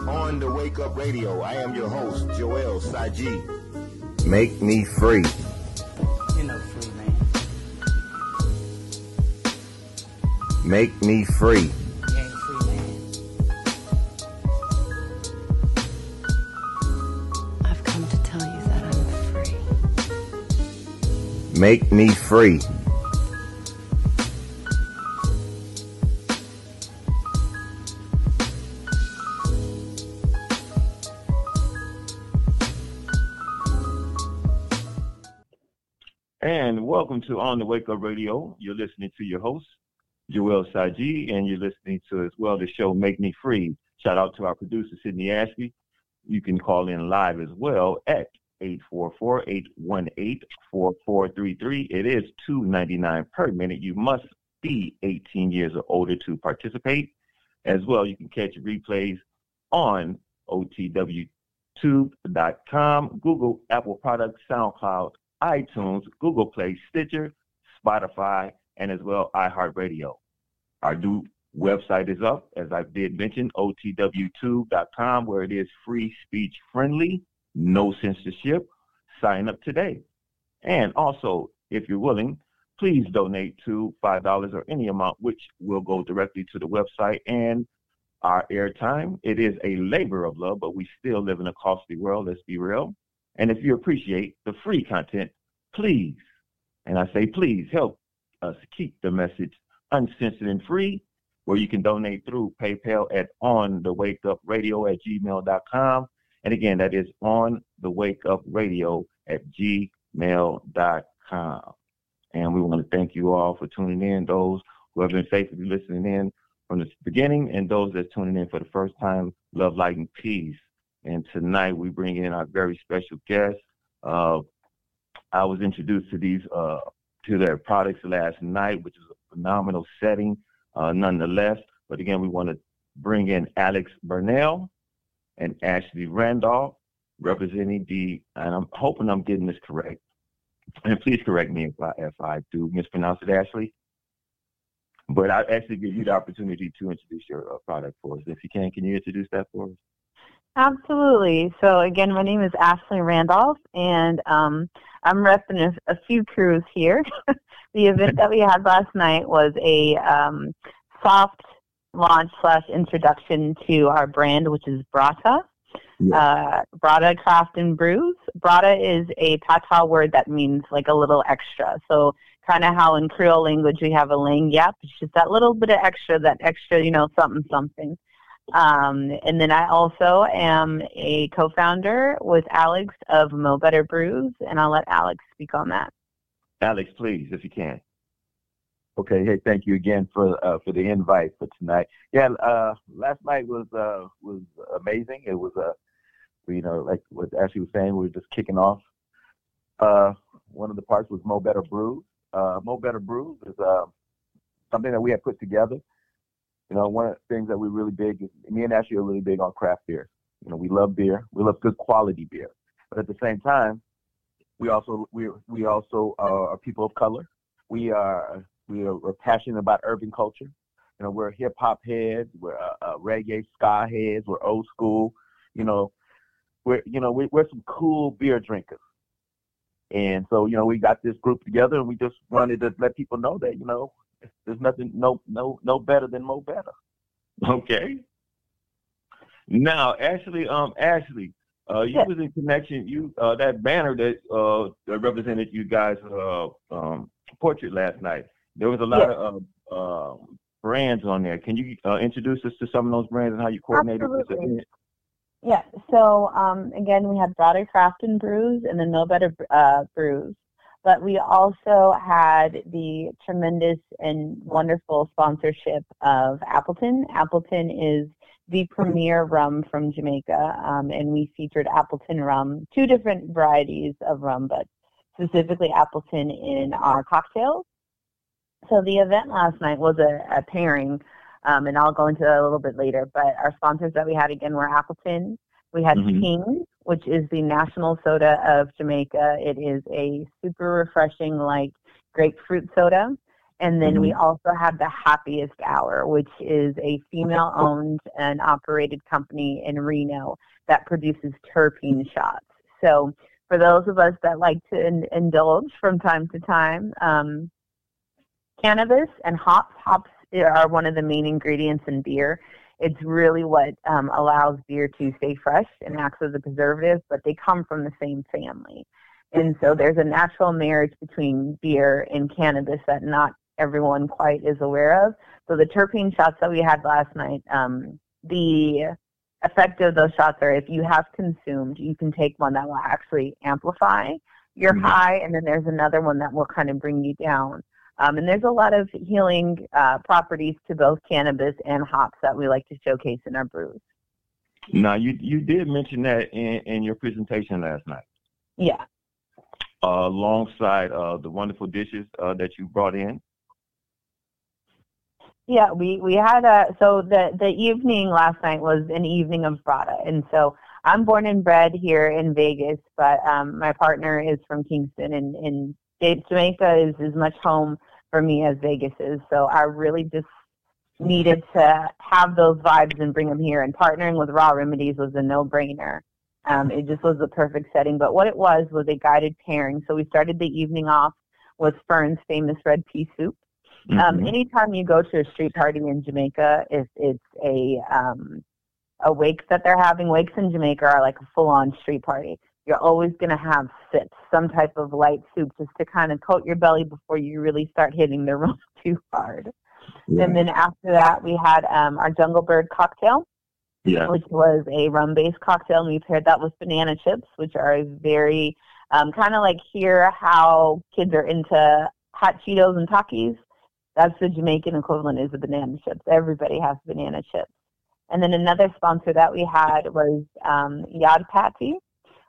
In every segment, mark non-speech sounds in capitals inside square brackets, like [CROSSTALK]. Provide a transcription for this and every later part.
On the Wake Up Radio, I am your host, Joel Saji. Make me free. You know, free man. Make me free. You ain't free man. I've come to tell you that I'm free. Make me free. Welcome to On the Wake Up Radio. You're listening to your host, Joel Saji, and you're listening to as well the show Make Me Free. Shout out to our producer, Sydney Ashby. You can call in live as well at 844-818-4433. It is $2.99 per minute. You must be 18 years or older to participate. As well, you can catch replays on otwtube.com, Google, Apple Products, SoundCloud, iTunes, Google Play, Stitcher, Spotify, and as well iHeartRadio. Our new website is up, as I did mention, otw2.com, where it is free speech friendly, no censorship. Sign up today. And also, if you're willing, please donate to $5 or any amount, which will go directly to the website and our airtime. It is a labor of love, but we still live in a costly world, let's be real. And if you appreciate the free content, please, and I say please, help us keep the message uncensored and free, where you can donate through PayPal at on the wake up radio at gmail.com. And again, that is on the wake up radio at gmail.com. And we want to thank you all for tuning in, those who have been faithfully listening in from the beginning, and those that's tuning in for the first time. Love, light, and peace. And tonight we bring in our very special guest. Uh, I was introduced to these uh, to their products last night, which is a phenomenal setting, uh, nonetheless. But again, we want to bring in Alex Burnell and Ashley Randolph, representing the, and I'm hoping I'm getting this correct. And please correct me if I, if I do mispronounce it, Ashley. But I actually give you the opportunity to introduce your uh, product for us. If you can, can you introduce that for us? Absolutely. So again, my name is Ashley Randolph, and um, I'm repping a, a few crews here. [LAUGHS] the event [LAUGHS] that we had last night was a um, soft launch slash introduction to our brand, which is Brawta. Uh, Brawta Craft and Brews. Brawta is a Tata word that means like a little extra. So kind of how in Creole language we have a lagniappe. It's just that little bit of extra, that extra, you know, something something. Um, and then I also am a co-founder with Alex of Mo Betta Brews, and I'll let Alex speak on that. Alex, please, if you can. Okay. Hey, thank you again for uh, for the invite for tonight. Yeah, uh, last night was uh, was amazing. It was uh, you know, like what Ashley was saying, we were just kicking off. Uh, one of the parts was Mo Betta Brews. Uh, Mo Betta Brews is something that we had put together. You know, one of the things that we're really big me and Ashley are really big on craft beer. You know, we love beer. We love good quality beer. But at the same time, we also we we also are people of color. We are we are passionate about urban culture. You know, we're hip hop heads. We're uh, uh, reggae ska heads. We're old school. You know, we're you know we, we're some cool beer drinkers. And so you know we got this group together, and we just wanted to let people know that you know there's nothing no no no better than Mo Betta. [LAUGHS] Okay. Now, Ashley, um, Ashley, uh, you Yes. was in connection. You uh, that banner that uh represented you guys' uh um portrait last night. There was a lot Yes. of uh, brands on there. Can you uh, introduce us to some of those brands and how you coordinated this Absolutely. event? Yeah. So um, again, we had Brawta Craft and Brews, and then Mo Betta uh, Brews. But we also had the tremendous and wonderful sponsorship of Appleton. Appleton is the premier rum from Jamaica, um, and we featured Appleton rum, two different varieties of rum, but specifically Appleton in our cocktails. So the event last night was a, a pairing, um, and I'll go into that a little bit later. But our sponsors that we had again were Appleton. We had Mhm. Ting, which is the national soda of Jamaica. It is a super refreshing, like grapefruit soda. And then we also have the Happiest Hour, which is a female owned and operated company in Reno that produces terpene shots. So for those of us that like to in- indulge from time to time, um, cannabis and hops, hops are one of the main ingredients in beer. It's really what um, allows beer to stay fresh and acts as a preservative, but they come from the same family. And so there's a natural marriage between beer and cannabis that not everyone quite is aware of. So the terpene shots that we had last night, um, the effect of those shots are if you have consumed, you can take one that will actually amplify your Mhm. high, and then there's another one that will kind of bring you down. Um, and there's a lot of healing uh, properties to both cannabis and hops that we like to showcase in our brews. Now, you you did mention that in, in your presentation last night, Yeah. uh, alongside uh, the wonderful dishes uh, that you brought in. Yeah, we we had a so the the evening last night was an evening of Brawta, and so I'm born and bred here in Vegas, but um, my partner is from Kingston, and and Jamaica is as much home for me as Vegas is. So I really just needed to have those vibes and bring them here, and partnering with Raw Remedies was a no-brainer. Um, it just was the perfect setting. But what it was was a guided pairing. So we started the evening off with Fern's famous red pea soup. Um, Mhm. anytime you go to a street party in Jamaica, if it's a um, a wake that they're having, wakes in Jamaica are like a full-on street party. You're always going to have sips, some type of light soup, just to kind of coat your belly before you really start hitting the [LAUGHS] room too hard. And then after that, we had um, our Jungle Bird cocktail, yeah. which was a rum-based cocktail, and we paired that with banana chips, which are a very um, kind of like here how kids are into hot Cheetos and Takis. That's the Jamaican equivalent is the banana chips. Everybody has banana chips. And then another sponsor that we had was um, Yad Patty,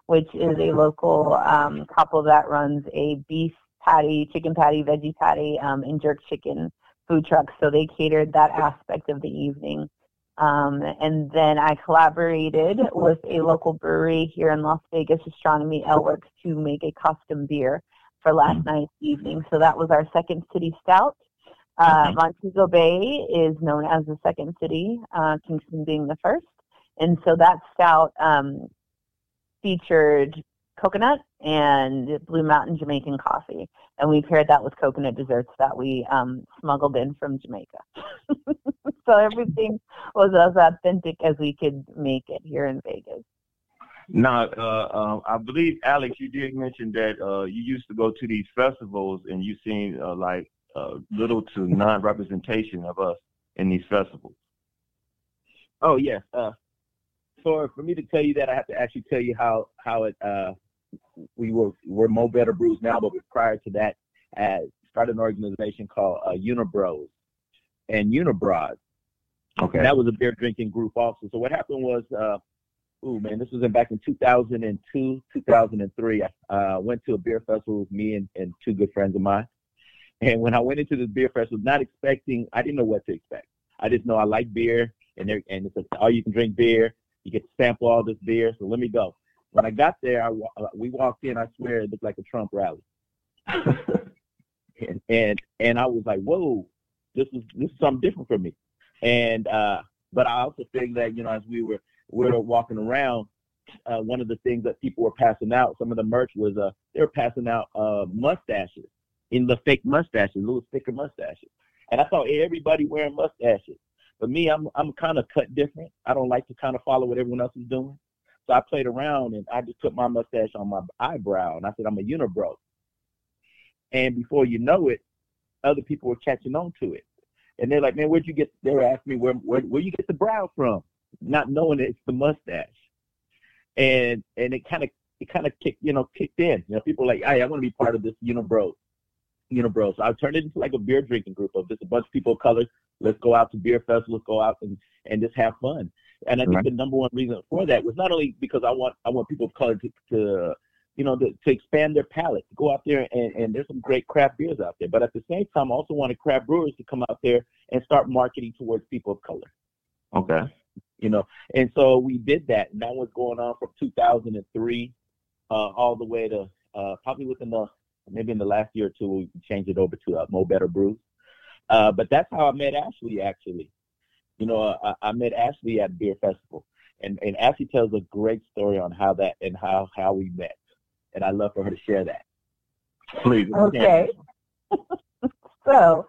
which is a local um, couple that runs a beef patty, chicken patty, veggie patty, um, and jerk chicken food truck. So they catered that aspect of the evening. Um, and then I collaborated with a local brewery here in Las Vegas, Astronomy Aleworks, to make a custom beer for last night's evening. So that was our second city stout. Uh, Montego Bay is known as the second city, uh, Kingston being the first. And so that stout um, featured coconut and Blue Mountain Jamaican coffee. And we paired that with coconut desserts that we um, smuggled in from Jamaica. [LAUGHS] so everything was as authentic as we could make it here in Vegas. Now, uh, um, I believe Alex, you did mention that uh, you used to go to these festivals, and you seen uh, like uh, little to non-representation of us in these festivals. Oh yes. For for me to tell you that, I have to actually tell you how how it uh, we were we're Mo Betta Brews now, but prior to that, uh, started an organization called uh, Unibros and Unibroad. Okay. And that was a beer drinking group also. So what happened was, uh, ooh man, this was in back in 2002, 2003. I uh, went to a beer festival with me and, and two good friends of mine. And when I went into this beer festival, not expecting, I didn't know what to expect. I just know I like beer, and there, and it's a, all you can drink beer. You get to sample all this beer, so let me go. When I got there, I, uh, we walked in. I swear it looked like a Trump rally, [LAUGHS] and and and I was like, whoa, this is this is something different for me. And uh, but I also think that you know as we were we were walking around, uh, one of the things that people were passing out, some of the merch was uh they were passing out uh mustaches in the fake mustaches, little sticker mustaches. And I saw everybody wearing mustaches. But me, I'm I'm kind of cut different. I don't like to kind of follow what everyone else is doing. So I played around and I just put my mustache on my eyebrow and I said I'm a unibrow. And before you know it, other people were catching on to it. And they're like, man, where'd you get? They were asking me where where where you get the brow from, not knowing it's the mustache. And and it kind of it kind of kicked you know kicked in. You know, people were like, hey, I want to be part of this unibrow bro. So I turned it into like a beer drinking group of just a bunch of people of color. Let's go out to beer festivals, go out and, and just have fun. And I think Right. the number one reason for that was not only because I want I want people of color to, to you know, to, to expand their palate, to go out there and, and there's some great craft beers out there. But at the same time, I also wanted craft brewers to come out there and start marketing towards people of color Okay. you know. And so we did that, and that was going on from 2003 uh, all the way to uh, probably within the maybe in the last year or two we changed it over to uh, Mo Betta Brews. Uh, but that's how I met Ashley. Actually, you know, I, I met Ashley at beer festival, and and Ashley tells a great story on how that and how how we met, and I love for her to share that. Please. Okay. [LAUGHS] so,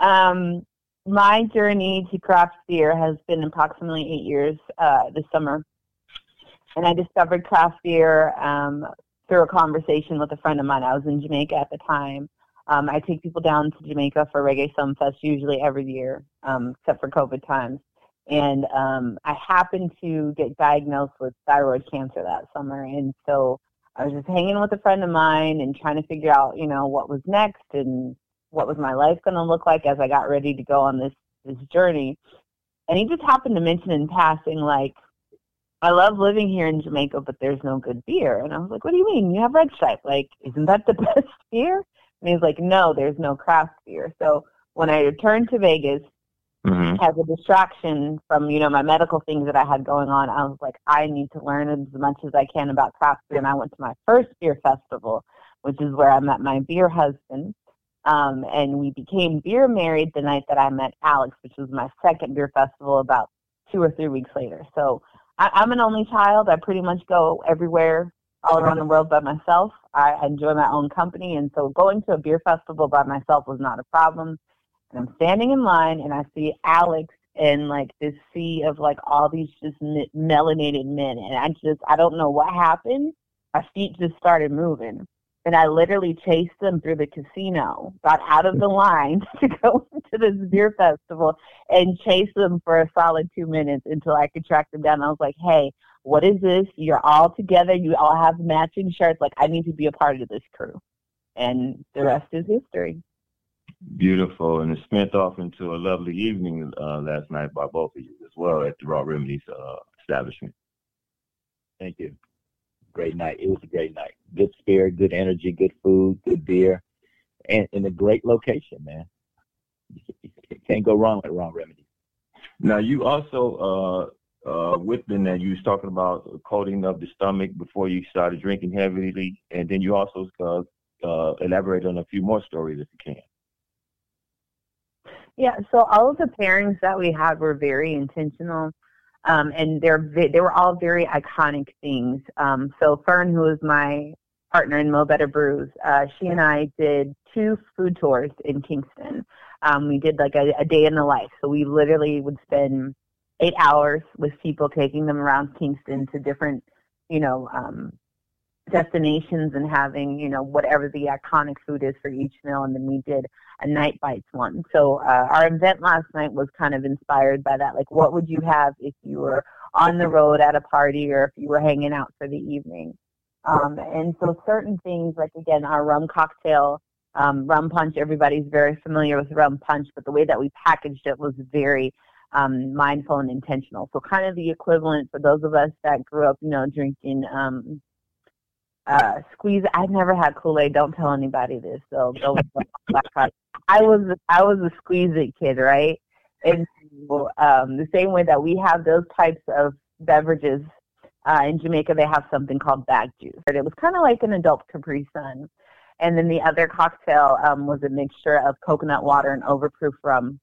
um, my journey to craft beer has been approximately eight years uh, this summer. And I discovered craft beer um, through a conversation with a friend of mine. I was in Jamaica at the time. Um, I take people down to Jamaica for Reggae Sumfest usually every year, um, except for COVID times. And um, I happened to get diagnosed with thyroid cancer that summer. And so I was just hanging with a friend of mine and trying to figure out, you know, what was next and what was my life going to look like as I got ready to go on this this journey. And he just happened to mention in passing, like, I love living here in Jamaica, but there's no good beer. And I was like, What do you mean? You have Red Stripe. Like, isn't that the [LAUGHS] best beer? And he's like, No, there's no craft beer. So when I returned to Vegas Mm-hmm. as a distraction from, you know, my medical things that I had going on, I was like, I need to learn as much as I can about craft beer. And I went to my first beer festival, which is where I met my beer husband. Um, and we became beer married the night that I met Alex, which was my second beer festival about two or three weeks later. So I, I'm an only child. I pretty much go everywhere all around the world by myself. I enjoy my own company, and so going to a beer festival by myself was not a problem. And I'm standing in line, and I see Alex in like this sea of like all these just me- melanated men, and I just I don't know what happened. My feet just started moving, and I literally chased them through the casino, got out of the [LAUGHS] line [LAUGHS] to go to this beer festival, and chased them for a solid two minutes until I could track them down. I was like, "Hey, what is this? You're all together. You all have matching shirts. Like, I need to be a part of this crew." And the rest is history. Beautiful, and it spent off into a lovely evening uh, last night by both of you as well at the Raw Remedies uh, establishment. Thank you. Great night. It was a great night. Good spirit, good energy, good food, good beer, and in a great location, man. [LAUGHS] Can't go wrong with Raw Remedies. Now, you also uh, uh, within that you was talking about coating of the stomach before you started drinking heavily, and then you also uh, uh, elaborate on a few more stories if you can. Yeah, so all of the pairings that we had were very intentional, um, and they're they were all very iconic things. Um, so Fern, who is my partner in Mo Betta Brews, uh, she and I did two food tours in Kingston. Um, we did like a, a day in the life, so we literally would spend eight hours with people, taking them around Kingston to different, you know, um, destinations and having you know whatever the iconic food is for each meal. And then we did a night bites one. So uh, our event last night was kind of inspired by that. Like what would you have if you were on the road at a party or if you were hanging out for the evening? Um, and so certain things like again our rum cocktail um, rum punch everybody's very familiar with rum punch but the way that we packaged it was very um, mindful and intentional so kind of the equivalent for those of us that grew up you know drinking um, uh, squeeze. I've never had Kool Aid. Don't tell anybody this. So [LAUGHS] don't. I was I was a squeeze it kid, right? And um, the same way that we have those types of beverages uh, in Jamaica, they have something called bag juice. It was kind of like an adult Capri Sun. And then the other cocktail um, was a mixture of coconut water and overproof rum.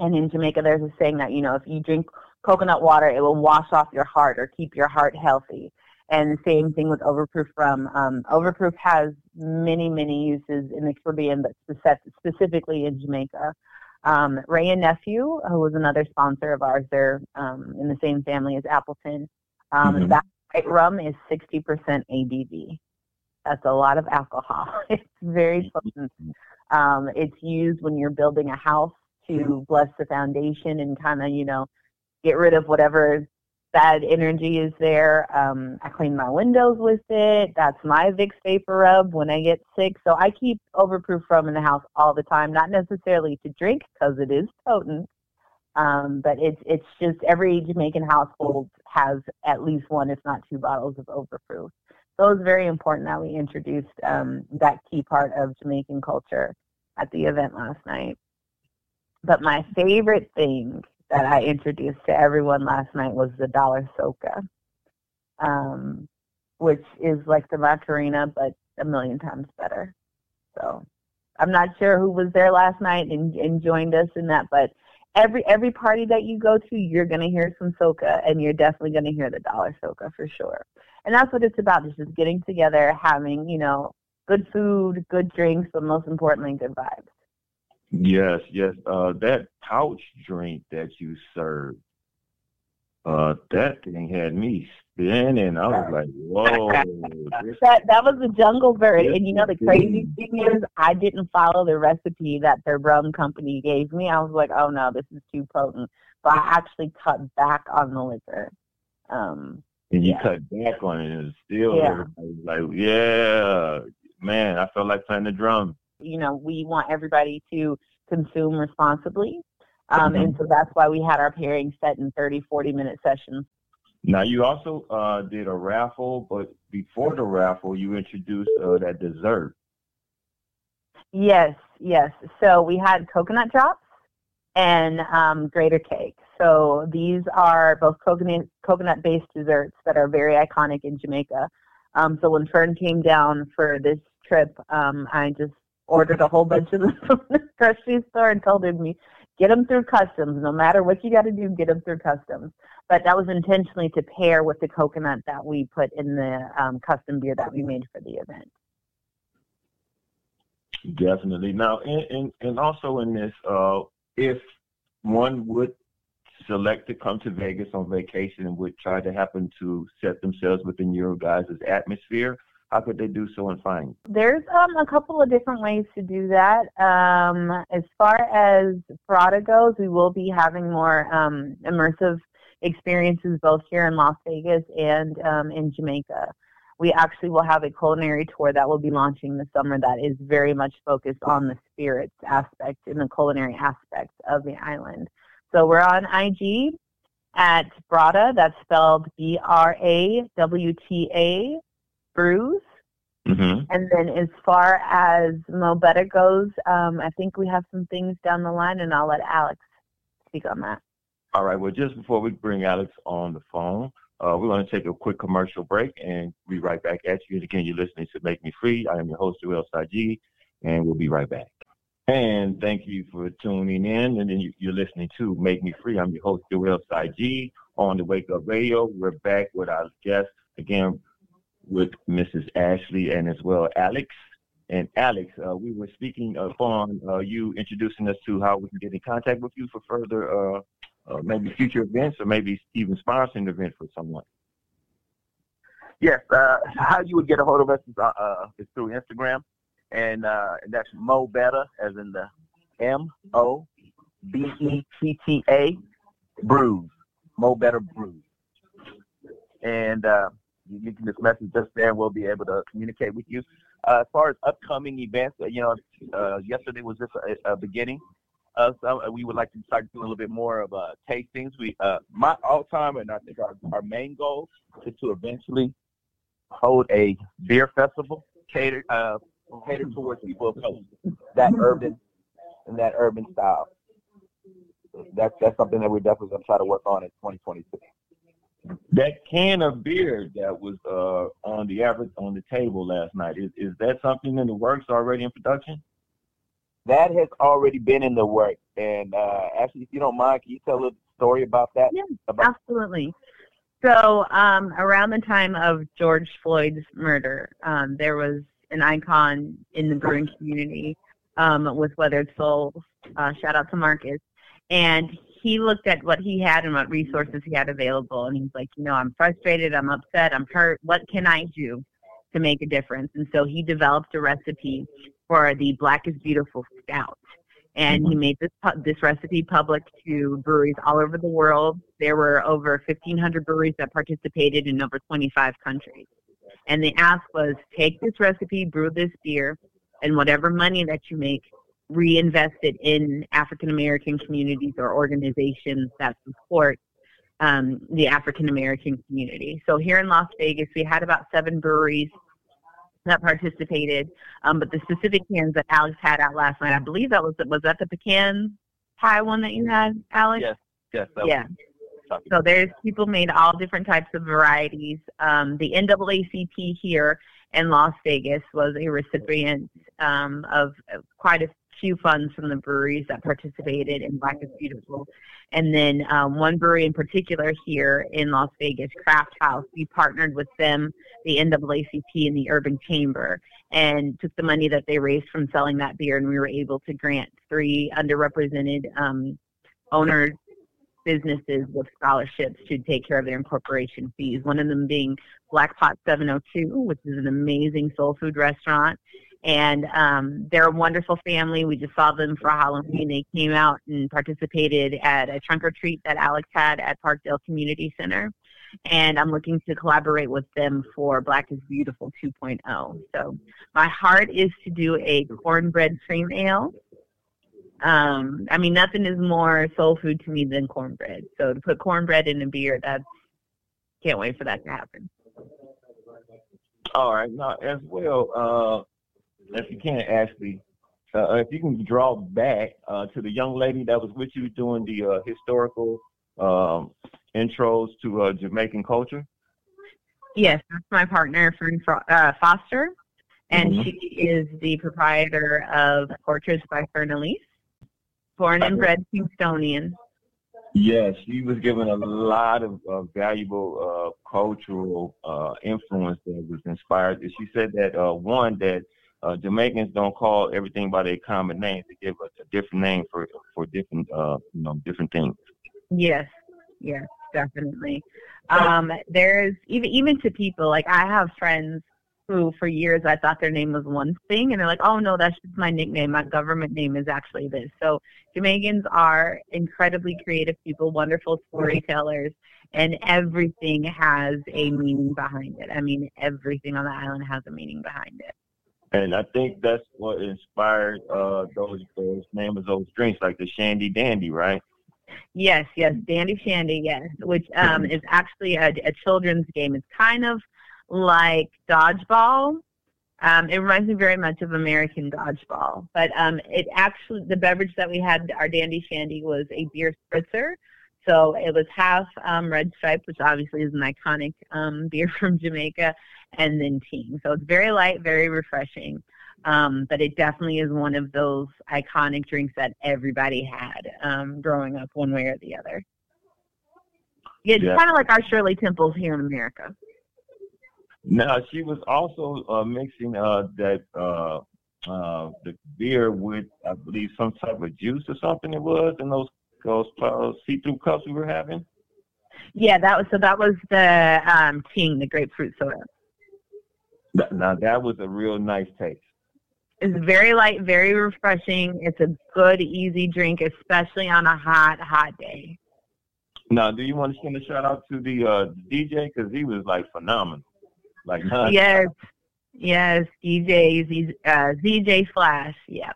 And in Jamaica, there's a saying that you know if you drink coconut water, it will wash off your heart or keep your heart healthy. And the same thing with Overproof rum. Um, Overproof has many, many uses in the Caribbean, but specifically in Jamaica. Um, Wray and Nephew, who was another sponsor of ours, they're um, in the same family as Appleton. Um, Mhm. That white rum is 60% ABV. That's a lot of alcohol. [LAUGHS] It's very potent. Um, it's used when you're building a house to bless the foundation and kind of, you know, get rid of whatever bad energy is there. Um, I clean my windows with it. That's my Vicks Vapor Rub when I get sick. So I keep overproof rum in the house all the time, not necessarily to drink because it is potent, um, but it's it's just every Jamaican household has at least one, if not two, bottles of overproof. So it was very important that we introduced um, that key part of Jamaican culture at the event last night. But my favorite thing that I introduced to everyone last night was the dollar soca, um, which is like the Macarena, but a million times better. So I'm not sure who was there last night and, and joined us in that, but every every party that you go to, you're gonna hear some soca, and you're definitely gonna hear the dollar soca for sure. And that's what it's about. It's just getting together, having you know good food, good drinks, but most importantly, good vibes. Yes, yes. Uh, that pouch drink that you served, uh, that thing had me spinning. I was like, whoa. [LAUGHS] That that was a jungle bird, and you know the crazy thing is, I didn't follow the recipe that their rum company gave me. I was like, oh no, this is too potent. But I actually cut back on the liquor. Um, and you Yeah. cut back on it, and still Yeah. everybody was like, yeah, man, I felt like playing the drum. You know, we want everybody to consume responsibly. Um, Mhm. And so that's why we had our pairing set in 30, 40 minute sessions. Now you also uh, did a raffle, but before the raffle, you introduced uh, that dessert. Yes, yes. So we had coconut drops and um, grater cake. So these are both coconut coconut based desserts that are very iconic in Jamaica. Um, so when Fern came down for this trip, um, I just ordered a whole bunch of them from the grocery store and told him, get them through customs. No matter what you got to do, get them through customs. But that was intentionally to pair with the coconut that we put in the um, custom beer that we made for the event. Definitely. Now, and, and, and also in this, uh, if one would select to come to Vegas on vacation and would try to happen to set themselves within your guys' atmosphere, how could they do so and find? There's um, a couple of different ways to do that. Um, as far as Brawta goes, we will be having more um, immersive experiences both here in Las Vegas and um, in Jamaica. We actually will have a culinary tour that will be launching this summer that is very much focused on the spirits aspect and the culinary aspect of the island. So we're on IG at Brawta, that's spelled B R A W T A Brews. Mm-hmm. And then as far as Mo Betta goes, um, I think we have some things down the line, and I'll let Alex speak on that. All right. Well, just before we bring Alex on the phone, uh, we're going to take a quick commercial break and be right back at you. And again, you're listening to Make Me Free. I am your host, Joel Saji, and we'll be right back. And thank you for tuning in. And then you, you're listening to Make Me Free. I'm your host, Joel Saji, on the Wake Up Radio. We're back with our guest again with Mrs. Ashley and as well Alex. And Alex, uh, we were speaking upon uh, you introducing us to how we can get in contact with you for further uh, uh, maybe future events or maybe even sponsoring an event for someone. Yes, uh, how you would get a hold of us is, uh, is through Instagram, and, that's Mo Betta, as in the M O B E T T A Brews, Mo Betta Brews, and you, can just message us there, and we'll be able to communicate with you. Uh, as far as upcoming events, uh, you know, uh, yesterday was just a, a beginning. Uh, so we would like to start doing a little bit more of uh, tastings. We, uh, my all time, and I think our, our main goal is to eventually hold a beer festival catered uh, catered towards people of color, that urban and that urban style. That's that's something that we're definitely gonna try to work on in 2022. That can of beer that was uh, on the average on the table last night is is that something in the works already in production? That has already been in the work. And uh, actually, if you don't mind, can you tell a little story about that? Yeah, About Absolutely. So um, around the time of George Floyd's murder, um, there was an icon in the brewing community um, with Weathered Souls. Uh, shout out to Marcus. And he looked at what he had and what resources he had available, and he's like, you know, I'm frustrated, I'm upset, I'm hurt. What can I do to make a difference? And so he developed a recipe for the Black is Beautiful Stout and he mm-hmm. made this this recipe public to breweries all over the world. There were over 1,500 breweries that participated in over 25 countries. And the ask was take this recipe, brew this beer, and whatever money that you make, reinvest it in African American communities or organizations that support um, the African American community. So here in Las Vegas, we had about seven breweries that participated. Um, but the specific cans that Alex had out last night, I believe that was was that the pecan pie one that you had, Alex? Yes, yes, that Yeah. So there's people made all different types of varieties. Um, the NAACP here in Las Vegas was a recipient um, of quite a few funds from the breweries that participated in Black is Beautiful. And then um, one brewery in particular here in Las Vegas, CraftHaus, we partnered with them, the NAACP and the Urban Chamber, and took the money that they raised from selling that beer, and we were able to grant three underrepresented um, owners businesses with scholarships to take care of their incorporation fees. One of them being Black Pot 702, which is an amazing soul food restaurant. And um, they're a wonderful family. We just saw them for Halloween. They came out and participated at a trunk or treat that Alex had at Parkdale Community Center. And I'm looking to collaborate with them for Black is Beautiful 2.0. So my heart is to do a cornbread cream ale um, I mean, nothing is more soul food to me than cornbread. So to put cornbread in a beer, that's can't wait for that to happen. All right. Now, as well, uh, if you can, Ashley, uh, if you can draw back uh, to the young lady that was with you doing the uh, historical um, intros to uh, Jamaican culture. Yes, that's my partner, Fern uh, Foster, and Mhm. she is the proprietor of Portraits by Fern Elise, born and bred Kingstonian. Yes, she was given a lot of uh, valuable uh, cultural uh, influence that was inspired. She said that uh, one that uh, Jamaicans don't call everything by their common name; they give a, a different name for for different uh, you know different things. Yes, yes, definitely. Um, there's even even to people like I have friends who for years I thought their name was one thing, and they're like, "Oh no, that's just my nickname. My government name is actually this." So Jamaicans are incredibly creative people, wonderful storytellers, and everything has a meaning behind it. I mean, everything on the island has a meaning behind it. And I think that's what inspired uh, those those names of those drinks, like the Shandy Dandy, right? Yes, yes, Dandy Shandy, yes, which um, is actually a, a children's game. It's kind of like dodgeball. Um, it reminds me very much of American dodgeball, but um, it actually the beverage that we had, our Dandy Shandy, was a beer spritzer. So it was half um, Red Stripe, which obviously is an iconic um, [LAUGHS] beer from Jamaica, and then Ting. So it's very light, very refreshing. Um, but it definitely is one of those iconic drinks that everybody had um, growing up, one way or the other. Yeah, It's Yeah. kind of like our Shirley Temples here in America. Now she was also uh, mixing uh, that uh, uh, the beer with, I believe, some type of juice or something. It was in those those uh, see-through cups we were having. Yeah, that was so. That was the um, Ting, the grapefruit soda. Now that was a real nice taste. It's very light, very refreshing. It's a good, easy drink, especially on a hot, hot day. Now, do you want to send a shout out to the uh, DJ because he was like phenomenal, like huh? [LAUGHS] Yes, yes, DJ, Z, uh, ZJ Flash. Yeah,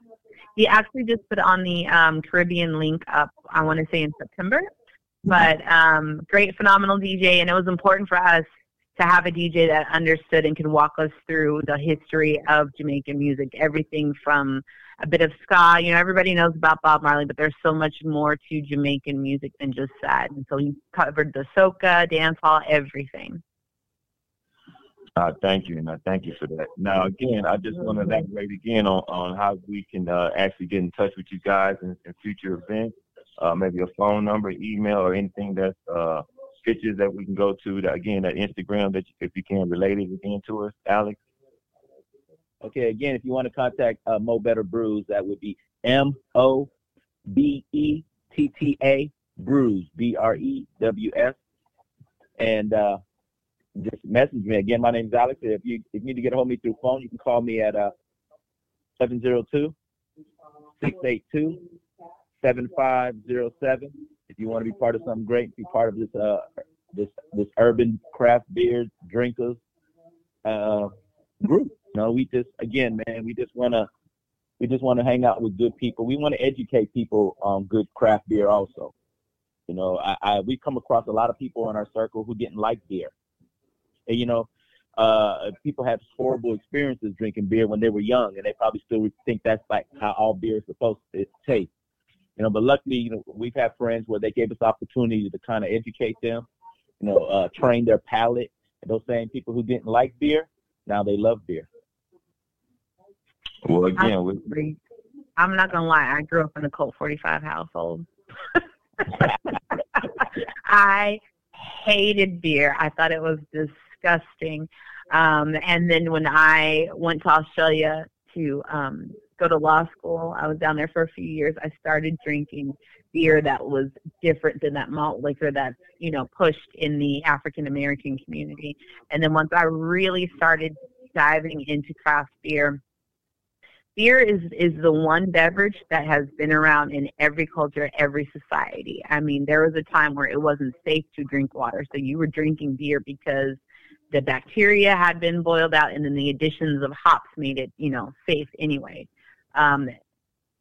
he actually just put on the um, Caribbean link up. I want to say in September, but um, great, phenomenal DJ, and it was important for us to have a DJ that understood and could walk us through the history of Jamaican music, everything from a bit of ska. You know, everybody knows about Bob Marley, but there's so much more to Jamaican music than just that. And so he covered the soca, dance hall, everything. Uh, thank you, and I thank you for that. Now, again, I just want to elaborate again on, on how we can uh, actually get in touch with you guys in, in future events. Uh, maybe a phone number, email, or anything that's uh, pictures that we can go to. That again, that Instagram that you, if you can relate it again to us, Alex. Okay, again, if you want to contact uh, Mo Betta Brews, that would be M O B E T T A Brews, B R E W S. And uh, just message me. Again, my name is Alex. If you, if you need to get a hold of me through phone, you can call me at uh, 702 682 7507. If you want to be part of something great, be part of this uh, this this urban craft beer drinkers uh, group. No, we just again, man, we just wanna we just wanna hang out with good people. We want to educate people on good craft beer also. You know, I, I we come across a lot of people in our circle who didn't like beer. And you know, uh people have horrible experiences drinking beer when they were young and they probably still think that's like how all beer is supposed to taste. You know, but luckily, you know, we've had friends where they gave us opportunity to kind of educate them, you know, uh, train their palate. And those same people who didn't like beer, now they love beer. Well, again, we, I'm not gonna lie. I grew up in a Colt 45 household. [LAUGHS] I hated beer. I thought it was disgusting. Um, and then when I went to Australia to um, go to law school, I was down there for a few years. I started drinking beer that was different than that malt liquor that's you know pushed in the African American community. And then once I really started diving into craft beer, beer is is the one beverage that has been around in every culture, every society. I mean, there was a time where it wasn't safe to drink water, so you were drinking beer because the bacteria had been boiled out, and then the additions of hops made it, you know, safe anyway. Um,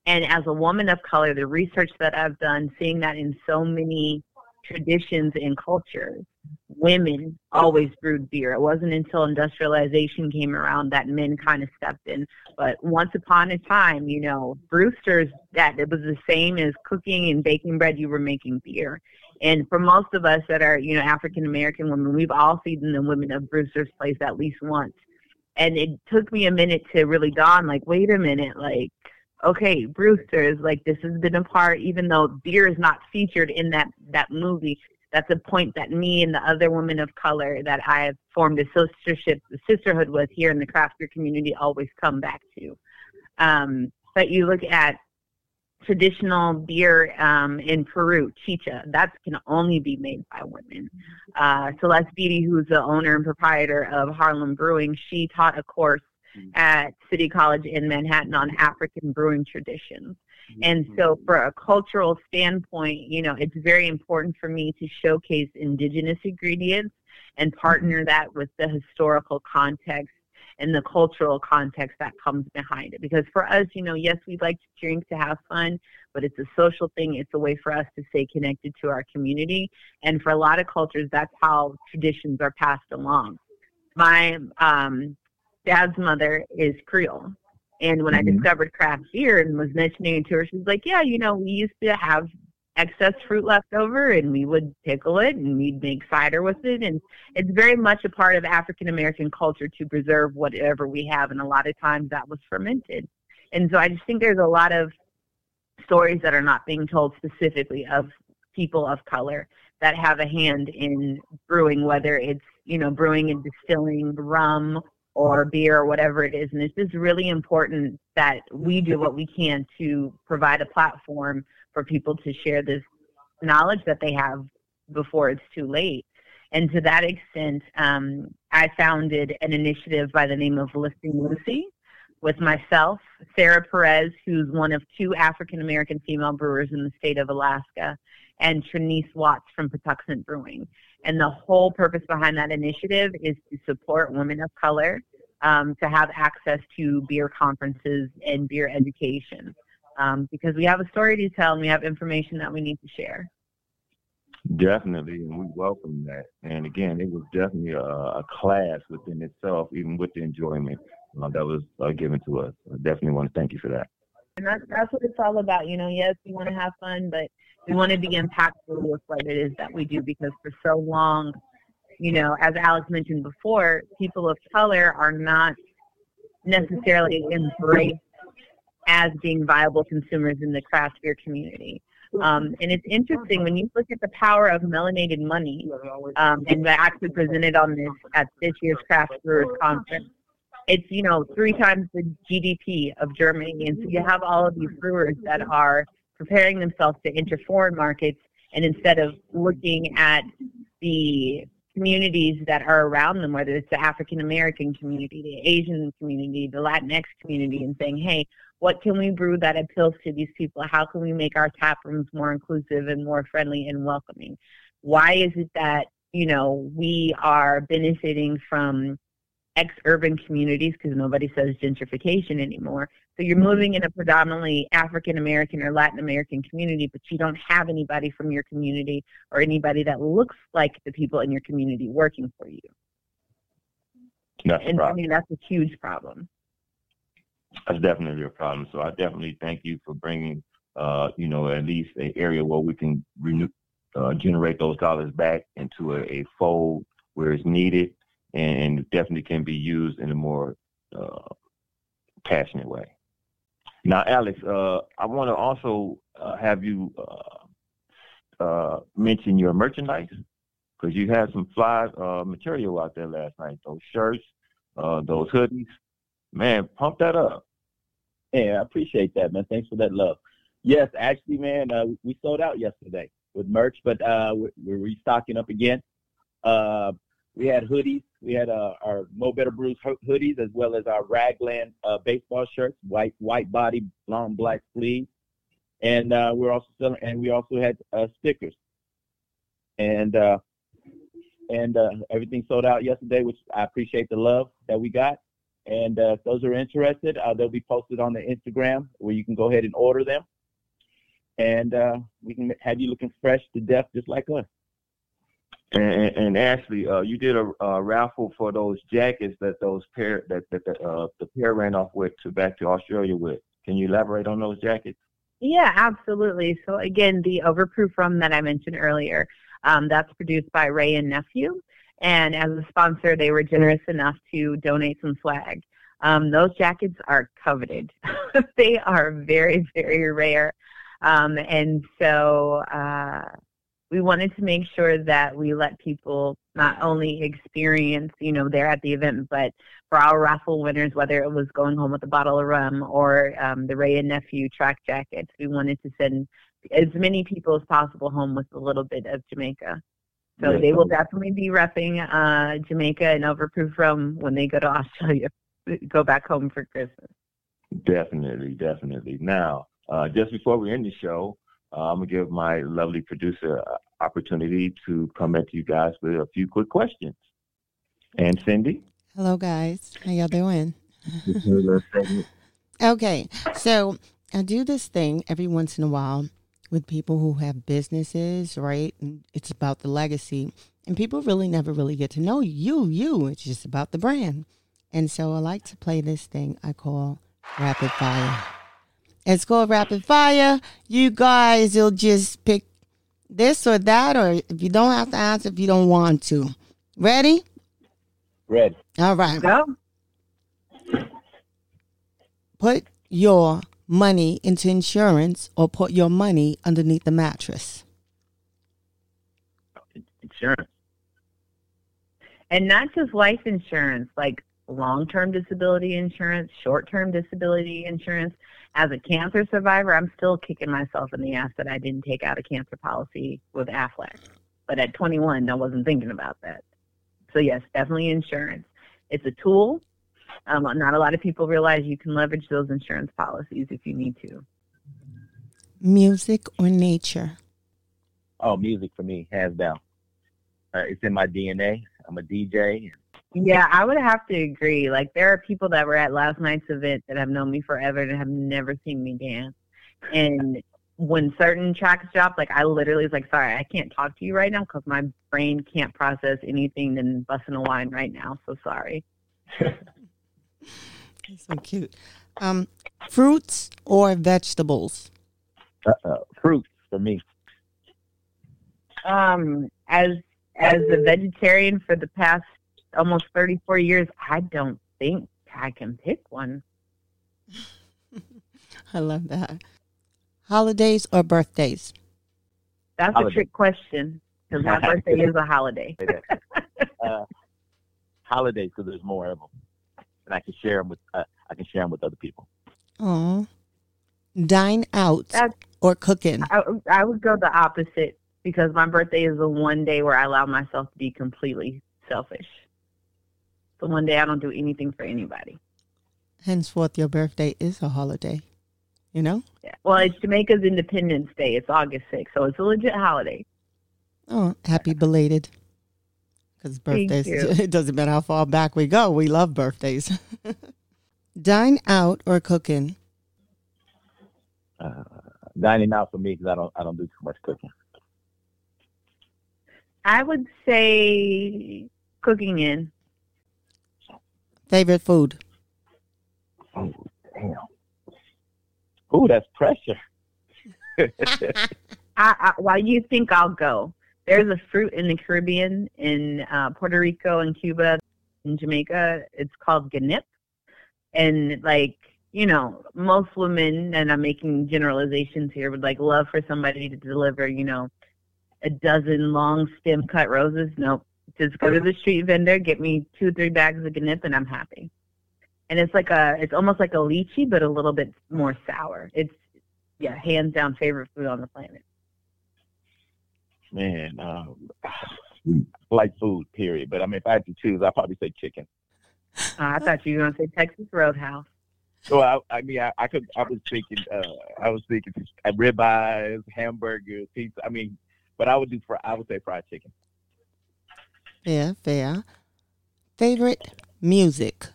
and as a woman of color, the research that I've done, seeing that in so many traditions and cultures, women always brewed beer. It wasn't until industrialization came around that men kind of stepped in. But once upon a time, you know, Brewsters, that it was the same as cooking and baking bread, you were making beer. And for most of us that are, you know, African American women, we've all seen the women of Brewster's place at least once. And it took me a minute to really dawn, like, wait a minute, like, okay, Brewster's, like this has been a part, even though beer is not featured in that that movie. That's a point that me and the other women of color that I have formed a sistership, a sisterhood with here in the craft beer community always come back to. Um, but you look at traditional beer um, in Peru, chicha, that can only be made by women. Uh, Celeste Beatty, who's the owner and proprietor of Harlem Brewing, she taught a course at City College in Manhattan on African brewing traditions. And so, for a cultural standpoint, you know, it's very important for me to showcase indigenous ingredients and partner that with the historical context and the cultural context that comes behind it. Because for us, you know, yes, we like to drink to have fun, but it's a social thing. It's a way for us to stay connected to our community. And for a lot of cultures, that's how traditions are passed along. My um, dad's mother is Creole. And when mm-hmm. I discovered craft beer and was mentioning it to her, she's like, Yeah, you know, we used to have excess fruit left over and we would pickle it and we'd make cider with it and it's very much a part of African American culture to preserve whatever we have and a lot of times that was fermented. And so I just think there's a lot of stories that are not being told specifically of people of color that have a hand in brewing, whether it's, you know, brewing and distilling rum or beer or whatever it is. And it's just really important that we do what we can to provide a platform for people to share this knowledge that they have before it's too late. And to that extent, um, I founded an initiative by the name of Lifting Lucy with myself, Sarah Perez, who's one of two African American female brewers in the state of Alaska, and Trinice Watts from Patuxent Brewing. And the whole purpose behind that initiative is to support women of color um, to have access to beer conferences and beer education um, because we have a story to tell and we have information that we need to share. Definitely, and we welcome that. And again, it was definitely a, a class within itself, even with the enjoyment uh, that was uh, given to us. I definitely want to thank you for that. And that's, that's what it's all about. You know, yes, we want to have fun, but we want to be impactful with what it is that we do because for so long, you know, as Alex mentioned before, people of color are not necessarily embraced as being viable consumers in the craft beer community. Um, and it's interesting when you look at the power of melanated money, um, and I actually presented on this at this year's Craft Brewers Conference. It's, you know, three times the GDP of Germany. And so you have all of these brewers that are preparing themselves to enter foreign markets. And instead of looking at the communities that are around them, whether it's the African American community, the Asian community, the Latinx community, and saying, hey, what can we brew that appeals to these people? How can we make our tap rooms more inclusive and more friendly and welcoming? Why is it that, you know, we are benefiting from ex-urban communities because nobody says gentrification anymore. So you're moving in a predominantly African American or Latin American community, but you don't have anybody from your community or anybody that looks like the people in your community working for you. That's and I mean that's a huge problem. That's definitely a problem. So I definitely thank you for bringing uh, you know, at least an area where we can renew, uh, generate those dollars back into a, a fold where it's needed and definitely can be used in a more uh, passionate way. Now, Alex, uh, I want to also uh, have you uh, uh, mention your merchandise because you had some fly uh, material out there last night. Those shirts, those hoodies, man, pump that up. Yeah, I appreciate that, man. Thanks for that love. Yes, actually, man, we sold out yesterday with merch, but we're, we're restocking up again. Uh, we had hoodies. We had uh, our Mo Betta Brews hoodies as well as our raglan uh, baseball shirts, white white body, long black sleeves, and uh, we're also selling. And we also had uh, stickers, and uh, and uh, everything sold out yesterday, which I appreciate the love that we got. And if those are interested, they'll be posted on the Instagram where you can go ahead and order them, and we can have you looking fresh to death, just like us. And, and Ashley, uh, you did a, a, raffle for those jackets that those pair that, that the, uh, the pair ran off with to back to Australia with. Can you elaborate on those jackets? Yeah, absolutely. So again, the overproof rum that I mentioned earlier, um, that's produced by Wray and Nephew, and as a sponsor, they were generous enough to donate some swag. Um, those jackets are coveted. [LAUGHS] they are very, very rare. Um, and so uh, we wanted to make sure that we let people not only experience, you know, they're at the event, but for our raffle winners, whether it was going home with a bottle of rum or um, the Wray and Nephew track jackets, we wanted to send as many people as possible home with a little bit of Jamaica. So they will definitely be repping uh, Jamaica and Overproof Rum when they go to [LAUGHS] Australia, go back home for Christmas. Definitely, definitely. Now, uh, just before we end the show, uh, I'm gonna give my lovely producer uh, opportunity to come at you guys with a few quick questions. And Cindy. Hello, guys. How y'all doing? [LAUGHS] okay, so I do this thing every once in a while with people who have businesses, right? And it's about the legacy, and people really never really get to know you. You, it's just about the brand. And so I like to play this thing I call rapid fire. It's called rapid fire. You guys you'll just pick this or that, or if you don't have to answer, if you don't want to. Ready? Ready. All right. Go. Put your money into insurance or put your money underneath the mattress. Insurance. And not just life insurance, like long term disability insurance, short term disability insurance as a cancer survivor, I'm still kicking myself in the ass that I didn't take out a cancer policy with Aflac. But at 21, I wasn't thinking about that. So yes, definitely insurance. It's a tool. Um, not a lot of people realize you can leverage those insurance policies if you need to. Music or nature? Oh, music for me, hands down. Uh, it's in my DNA. I'm a DJ. Yeah, I would have to agree. Like there are people that were at last night's event that have known me forever and have never seen me dance. And when certain tracks drop, like I literally was like, sorry, I can't talk to you right now because my brain can't process anything than busting a wine right now. So sorry. so cute. Um, fruits or vegetables? Uh, fruits for me. Um, as as a vegetarian for the past almost 34 years, I don't think I can pick one. [LAUGHS] I love that. Holidays or birthdays? That's holiday. a trick question because my [LAUGHS] birthday is a holiday. [LAUGHS] uh, holidays, because there's more of them, and I can share them with uh, I can share them with other people. Oh, dine out That's, or cooking? I, I would go the opposite because my birthday is the one day where I allow myself to be completely selfish. So one day I don't do anything for anybody. Henceforth, your birthday is a holiday. You know? Yeah. Well, it's Jamaica's Independence Day. It's August 6th, so it's a legit holiday. Oh, happy belated. Because birthdays, [LAUGHS] it doesn't matter how far back we go, we love birthdays. [LAUGHS] Dine out or cooking? Uh, dining out for me because I don't I don't do too much cooking. I would say cooking in. Favorite food? Oh, damn. Ooh, that's pressure. [LAUGHS] I, I, while you think I'll go, there's a fruit in the Caribbean, in uh, Puerto Rico and Cuba, in Jamaica. It's called ganip, and like you know, most women, and I'm making generalizations here, would like love for somebody to deliver, you know, a dozen long stem cut roses. Nope. Just go to the street vendor, get me two, three bags of ganip, and I'm happy. And it's like a, it's almost like a lychee, but a little bit more sour. It's, yeah, hands down favorite food on the planet. Man, um, [SIGHS] like food, period. But I mean, if I had to choose, I'd probably say chicken. Uh, I thought you were going to say Texas Roadhouse. So I, I mean, I, I could, I was thinking, uh, I was thinking uh, ribeyes, hamburgers, pizza. I mean, but I would do, fr- I would say fried chicken. Fair, fair. Favorite music?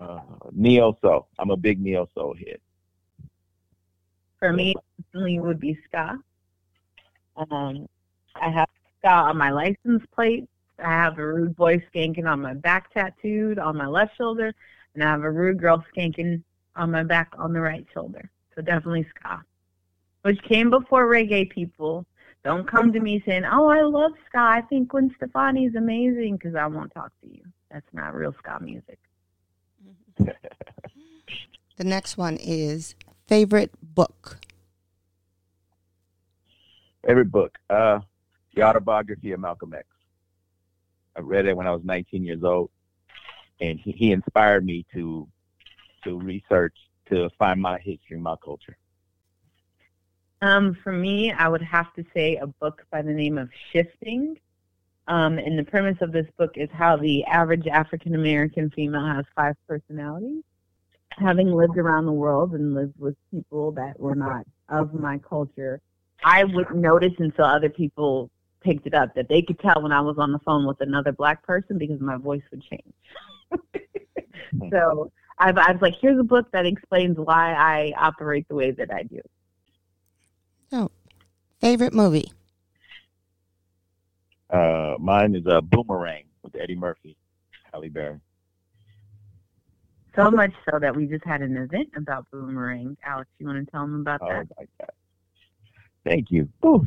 Uh, neo soul. I'm a big neo soul head. For me, it would be ska. Um, I have ska on my license plate. I have a rude boy skanking on my back tattooed on my left shoulder, and I have a rude girl skanking on my back on the right shoulder. So definitely ska, which came before reggae. People don't come to me saying, "Oh, I love ska. I think Gwen Stefani is amazing," because I won't talk to you. That's not real ska music. [LAUGHS] The next one is favorite book. Favorite book, uh, the autobiography of Malcolm X. I read it when I was 19 years old, and he, he inspired me to to research to find my history, my culture. Um, for me, I would have to say a book by the name of Shifting. Um, and the premise of this book is how the average African American female has five personalities. Having lived around the world and lived with people that were not of my culture, I wouldn't notice until other people picked it up that they could tell when I was on the phone with another black person because my voice would change. [LAUGHS] so I, I was like, here's a book that explains why I operate the way that I do. Oh, favorite movie? Uh, mine is a Boomerang with Eddie Murphy, Halle Berry. So much so that we just had an event about Boomerang. Alex, you want to tell them about Oh that? my God! Thank you. Ooh.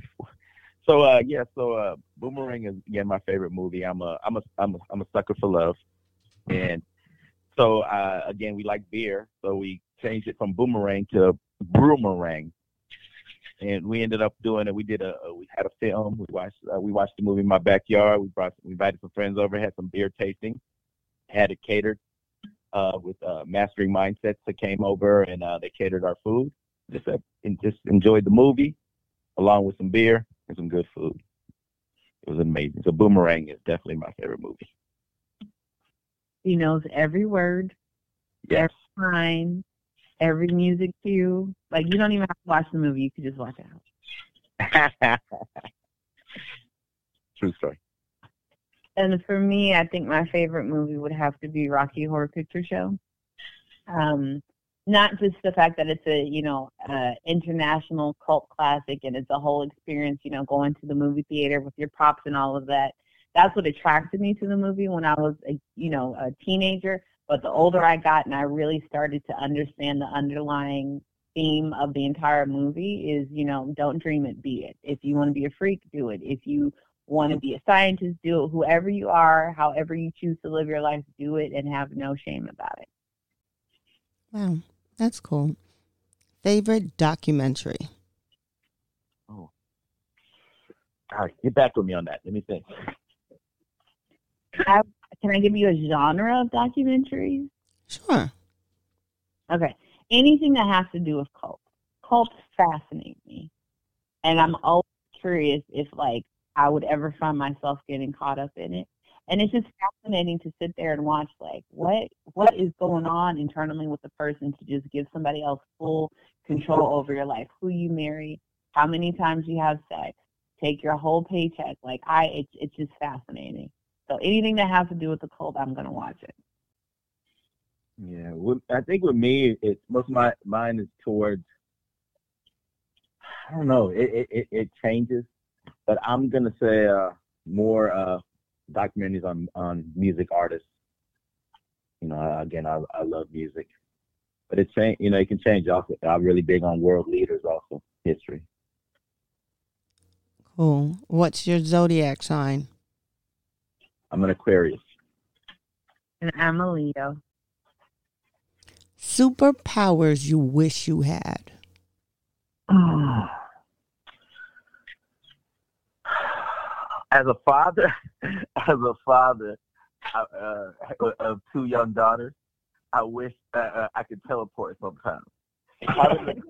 So uh, yeah, so uh, Boomerang is again my favorite movie. I'm a I'm a I'm a I'm a sucker for love, and so uh, again we like beer, so we changed it from Boomerang to Brewmerang, and we ended up doing it. We did a we had a film. We watched uh, we watched the movie in my backyard. We brought we invited some friends over, had some beer tasting, had it catered uh, with uh, mastering mindsets that came over, and uh, they catered our food. Just uh, and just enjoyed the movie along with some beer and some good food. It was amazing. So Boomerang is definitely my favorite movie. He knows every word, Yes. every line, every music cue. Like you don't even have to watch the movie; you could just watch it out. [LAUGHS] True story. And for me, I think my favorite movie would have to be Rocky Horror Picture Show. Um, not just the fact that it's a you know uh, international cult classic and it's a whole experience. You know, going to the movie theater with your props and all of that. That's what attracted me to the movie when I was a you know a teenager. But the older I got and I really started to understand the underlying theme of the entire movie is you know don't dream it, be it. If you want to be a freak, do it. If you want to be a scientist, do it. Whoever you are, however you choose to live your life, do it and have no shame about it. Wow, that's cool. Favorite documentary? Oh. All right, get back with me on that. Let me think. I, can I give you a genre of documentaries? Sure. Okay. Anything that has to do with cults. Cults fascinate me. And I'm always curious if like I would ever find myself getting caught up in it. And it's just fascinating to sit there and watch like what what is going on internally with the person to just give somebody else full control over your life, who you marry, how many times you have sex, take your whole paycheck. Like I it's it's just fascinating. So anything that has to do with the cult, I'm gonna watch it. Yeah, with, I think with me, it's most of my mine is towards. I don't know. It it it, it changes, but I'm gonna say uh, more uh, documentaries on on music artists. You know, again, I I love music, but it's change. You know, it can change. Also, I'm really big on world leaders. Also, history. Cool. What's your zodiac sign? I'm an Aquarius. And I'm a Leo. Superpowers you wish you had. [SIGHS] As a father, [LAUGHS] as a father uh, of two young daughters, I wish uh, uh, I could teleport sometimes. having, to,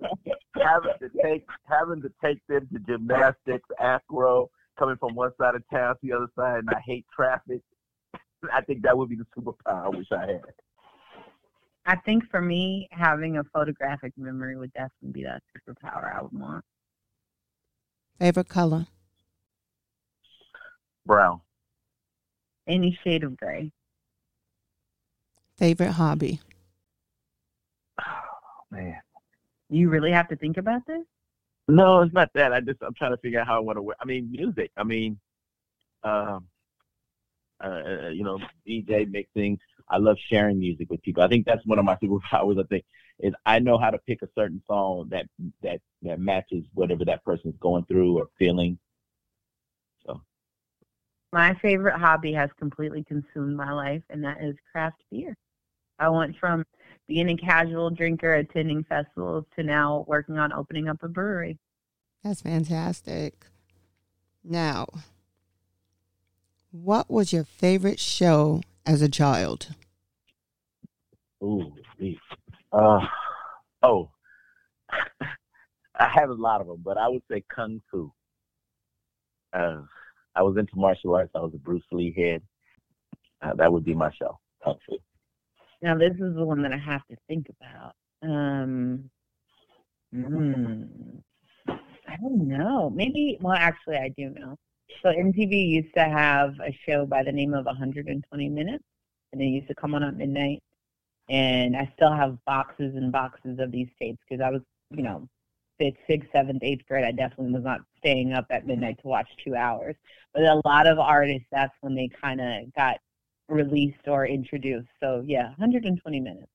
[LAUGHS] having to take having to take them to gymnastics, acro, coming from one side of town to the other side, and I hate traffic. I think that would be the superpower I wish I had. I think for me, having a photographic memory would definitely be that superpower I would want. Favorite color? Brown. Any shade of gray. Favorite hobby? Oh, [SIGHS] man. You really have to think about this? No, it's not that. I just I'm trying to figure out how I want to. I mean, music. I mean, um, uh, uh you know, DJ mixing. I love sharing music with people. I think that's one of my [LAUGHS] superpowers. I think is I know how to pick a certain song that that that matches whatever that person's going through or feeling. So, my favorite hobby has completely consumed my life, and that is craft beer. I went from being a casual drinker, attending festivals, to now working on opening up a brewery. That's fantastic. Now, what was your favorite show as a child? Ooh, uh, oh, [LAUGHS] I have a lot of them, but I would say Kung Fu. Uh, I was into martial arts. I was a Bruce Lee head. Uh, that would be my show, Kung Fu. Now this is the one that I have to think about. Um, hmm, I don't know. Maybe. Well, actually, I do know. So MTV used to have a show by the name of 120 Minutes, and it used to come on at midnight. And I still have boxes and boxes of these tapes because I was, you know, fifth, sixth, seventh, eighth grade. I definitely was not staying up at midnight to watch two hours. But a lot of artists, that's when they kind of got released or introduced. So yeah, 120 minutes.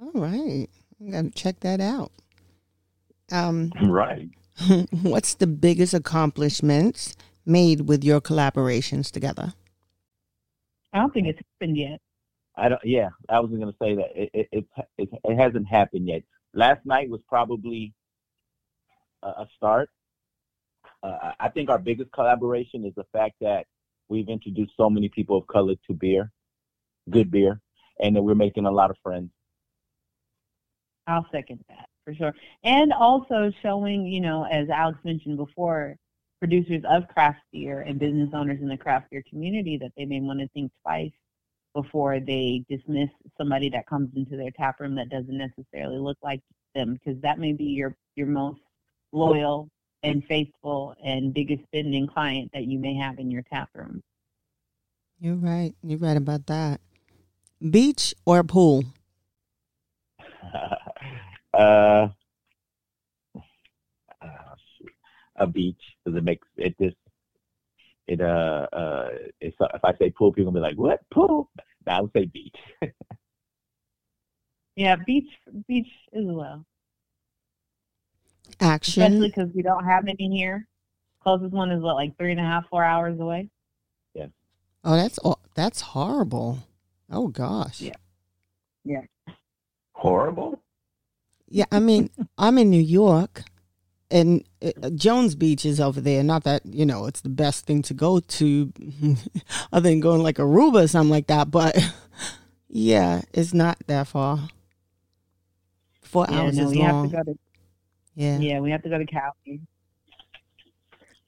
All right, I'm gonna check that out. Um, [LAUGHS] right. [LAUGHS] what's the biggest accomplishments made with your collaborations together? I don't think it's happened yet. I don't. Yeah, I wasn't going to say that it it, it it, it hasn't happened yet. Last night was probably a, a start. Uh, I think our biggest collaboration is the fact that We've introduced so many people of color to beer, good beer, and that we're making a lot of friends. I'll second that for sure. And also showing, you know, as Alex mentioned before, producers of craft beer and business owners in the craft beer community that they may want to think twice before they dismiss somebody that comes into their tap room that doesn't necessarily look like them because that may be your your most loyal and faithful and biggest spending client that you may have in your tap room. You're right. You're right about that. Beach or pool? [LAUGHS] uh, a beach because it makes it just it uh uh it's, if I say pool, people will be like, "What pool?" I would say beach. [LAUGHS] yeah, beach beach as well. Action. Especially because we don't have any here. Closest one is what, like three and a half, four hours away. Yeah. Oh, that's oh, that's horrible. Oh gosh. Yeah. Yeah. Horrible. Yeah, I mean, I'm in New York, and uh, Jones Beach is over there. Not that you know it's the best thing to go to, [LAUGHS] other than going like Aruba or something like that. But [LAUGHS] yeah, it's not that far. Four yeah, hours no, is long. Have to go to Yeah. Yeah, we have to go to Cali.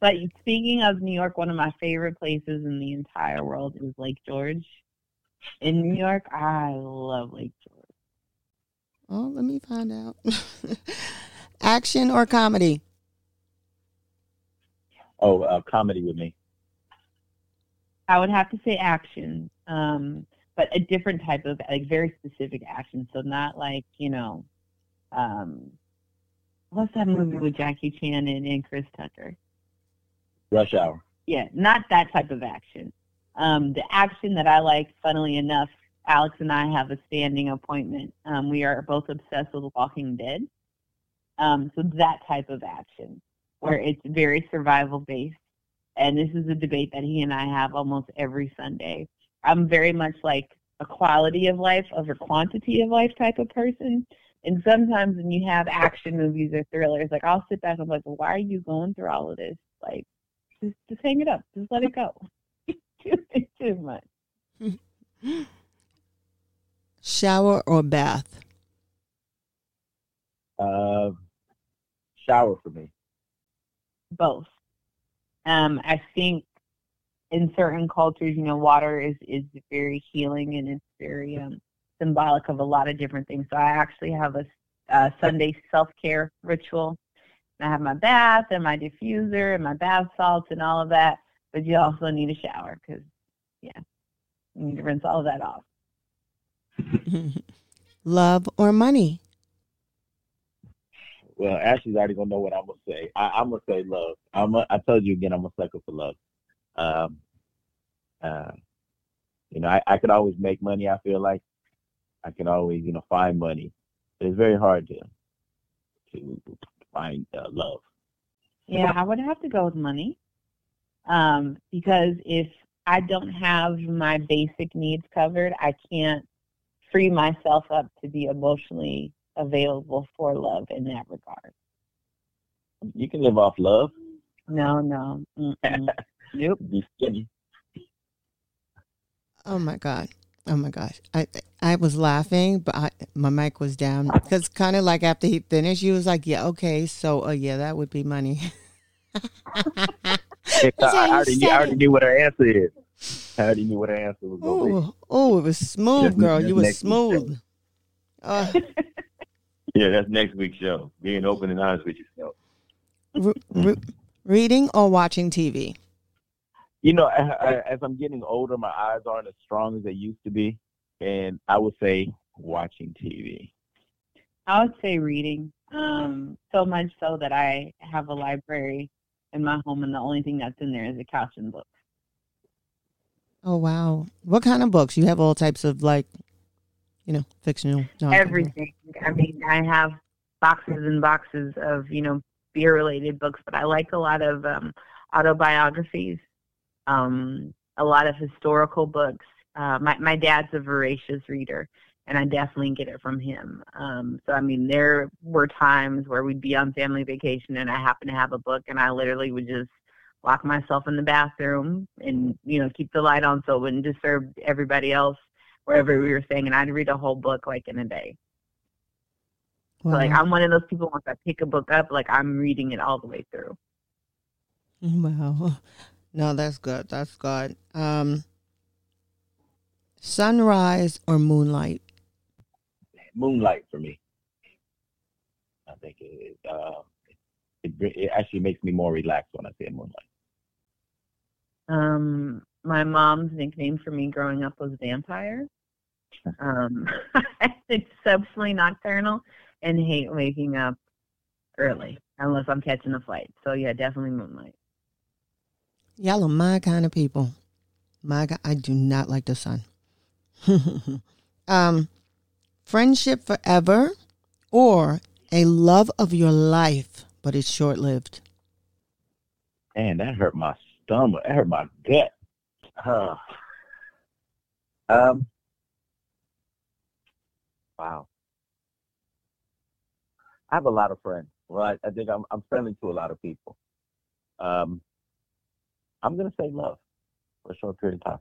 But speaking of New York, one of my favorite places in the entire world is Lake George. In New York, I love Lake George. Oh, let me find out. [LAUGHS] Action or comedy? Oh, uh, comedy with me. I would have to say action, um, but a different type of, like, very specific action. So not like, you know, um, what's that movie with Jackie Chan and, and Chris Tucker? Rush Hour. Yeah, not that type of action. Um, the action that I like, funnily enough, Alex and I have a standing appointment. Um, we are both obsessed with Walking Dead. Um, so that type of action, where it's very survival based. And this is a debate that he and I have almost every Sunday. I'm very much like a quality of life over quantity of life type of person. And sometimes when you have action movies or thrillers, like I'll sit back and I'm like, well, why are you going through all of this? Like, just, just hang it up. Just let it go. [LAUGHS] too, too much. Shower or bath? Uh, shower for me. Both. Um, I think in certain cultures, you know, water is is very healing and it's very um, symbolic of a lot of different things. So I actually have a, a Sunday self care ritual. I have my bath and my diffuser and my bath salts and all of that. But you also need a shower because, yeah, you need to rinse all of that off. [LAUGHS] Love or money? Well, Ashley's already gonna know what I'm gonna say. I, I'm gonna say love. I'm. A, I told you again. I'm a sucker for love. Um, uh, you know, I, I could always make money. I feel like I can always, you know, find money. But it's very hard to to find uh, love. Yeah, I would have to go with money. Um, because if I don't have my basic needs covered, I can't free myself up to be emotionally available for love in that regard. You can live off love. No, no. [LAUGHS] Nope. Be skinny. Oh my god. Oh my gosh. I I was laughing, but I, my mic was down because kind of like after he finished, he was like, "Yeah, okay, so uh, yeah, that would be money." [LAUGHS] I, already knew, I already knew what her answer is. I already knew what her answer was. Oh, oh, it was smooth, girl. You was next week's show. smooth. Uh, [LAUGHS] Yeah, that's next week's show. Being open and honest with yourself. re- re- reading or watching TV? You know, I, I, as I'm getting older, my eyes aren't as strong as they used to be, and I would say watching TV. I would say reading. Um, so much so that I have a library in my home, and the only thing that's in there is a couch and books. Oh wow, what kind of books? You have all types of like, you know, fictional. non-fictional. Everything. I mean, I have boxes and boxes of you know beer related books, but I like a lot of um, autobiographies, um, a lot of historical books. Uh, my my dad's a voracious reader, and I definitely get it from him. Um, so I mean, there were times where we'd be on family vacation, and I happened to have a book, and I literally would just lock myself in the bathroom and you know keep the light on so it wouldn't disturb everybody else wherever we were staying, and I'd read a whole book like in a day. So like I'm one of those people once I pick a book up, like I'm reading it all the way through. Wow. No, that's good. That's good. Um, sunrise or moonlight? Moonlight for me. I think it uh, it, br- it actually makes me more relaxed when I say moonlight. Um, my mom's nickname for me growing up was vampire. [LAUGHS] Um, [LAUGHS] I'm exceptionally nocturnal and hate waking up early unless I'm catching a flight. So yeah, definitely moonlight. Y'all are my kind of people. My God, I do not like the sun. [LAUGHS] um, friendship forever or a love of your life, but it's short lived. Man, that hurt my stomach. That hurt my gut. Huh. Um. Wow. I have a lot of friends. Well, I, I think I'm I'm friendly to a lot of people. Um. I'm gonna say love for a short period of time,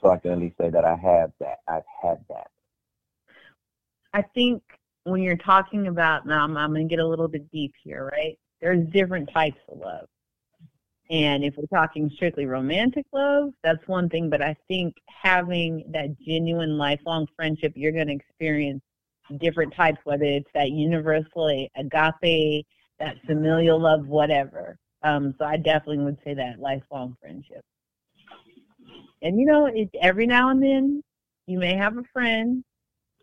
so I can at least say that I have that. I've had that. I think when you're talking about now, I'm, I'm going to get a little bit deep here, right? There's different types of love. And if we're talking strictly romantic love, that's one thing. But I think having that genuine lifelong friendship, you're going to experience different types, whether it's that universal agape, that familial love, whatever. Um, so I definitely would say that lifelong friendship. And you know, it, every now and then you may have a friend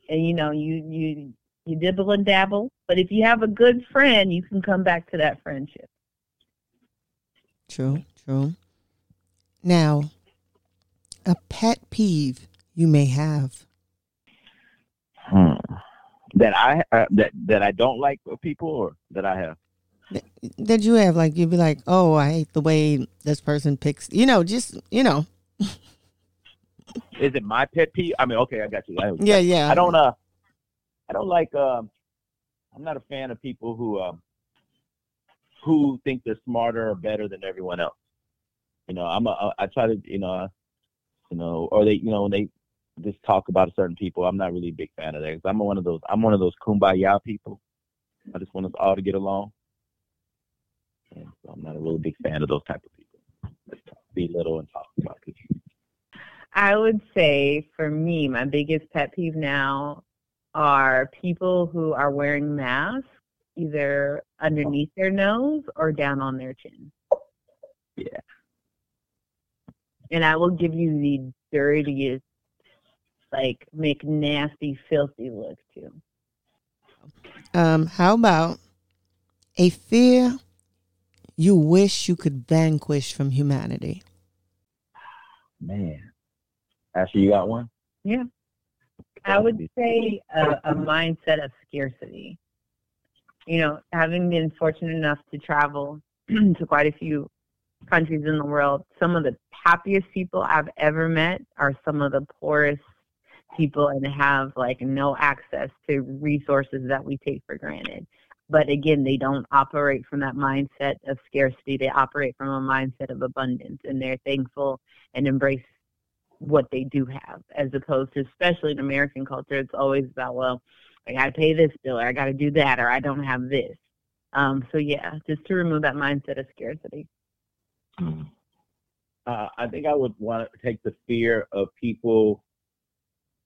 and you know you you you dibble and dabble but if you have a good friend you can come back to that friendship True, true. Now, A pet peeve you may have. Hmm. That I uh, that that I don't like people, or that I have. That you have, like, you'd be like, oh, I hate the way this person picks, you know, just, you know. Is it my pet peeve? I mean, okay, I got you. I, Yeah, yeah. I don't uh, I don't like um, I'm not a fan of people who um, who think they're smarter or better than everyone else. You know, I'm a I try to you know, uh, you know, or they you know when they just talk about certain people, I'm not really a big fan of that. 'cause I'm one of those I'm one of those kumbaya people. I just want us all to get along. And so I'm not a really big fan of those type of people. Let's talk, belittle and talk about people. I would say for me, my biggest pet peeve now are people who are wearing masks either underneath their nose or down on their chin. Yeah. And I will give you the dirtiest, like, make nasty, filthy look too. Um, how about a fear you wish you could vanquish from humanity? Man. Ashley, you got one? Yeah. I would say a, a mindset of scarcity. You know, having been fortunate enough to travel [CLEARS THROAT] to quite a few countries in the world, some of the happiest people I've ever met are some of the poorest people and have like no access to resources that we take for granted. But again, they don't operate from that mindset of scarcity. They operate from a mindset of abundance and they're thankful and embrace what they do have as opposed to especially in American culture it's always about well I gotta pay this bill or I gotta do that or I don't have this. Um so yeah, just to remove that mindset of scarcity. Uh, I think I would want to take the fear of people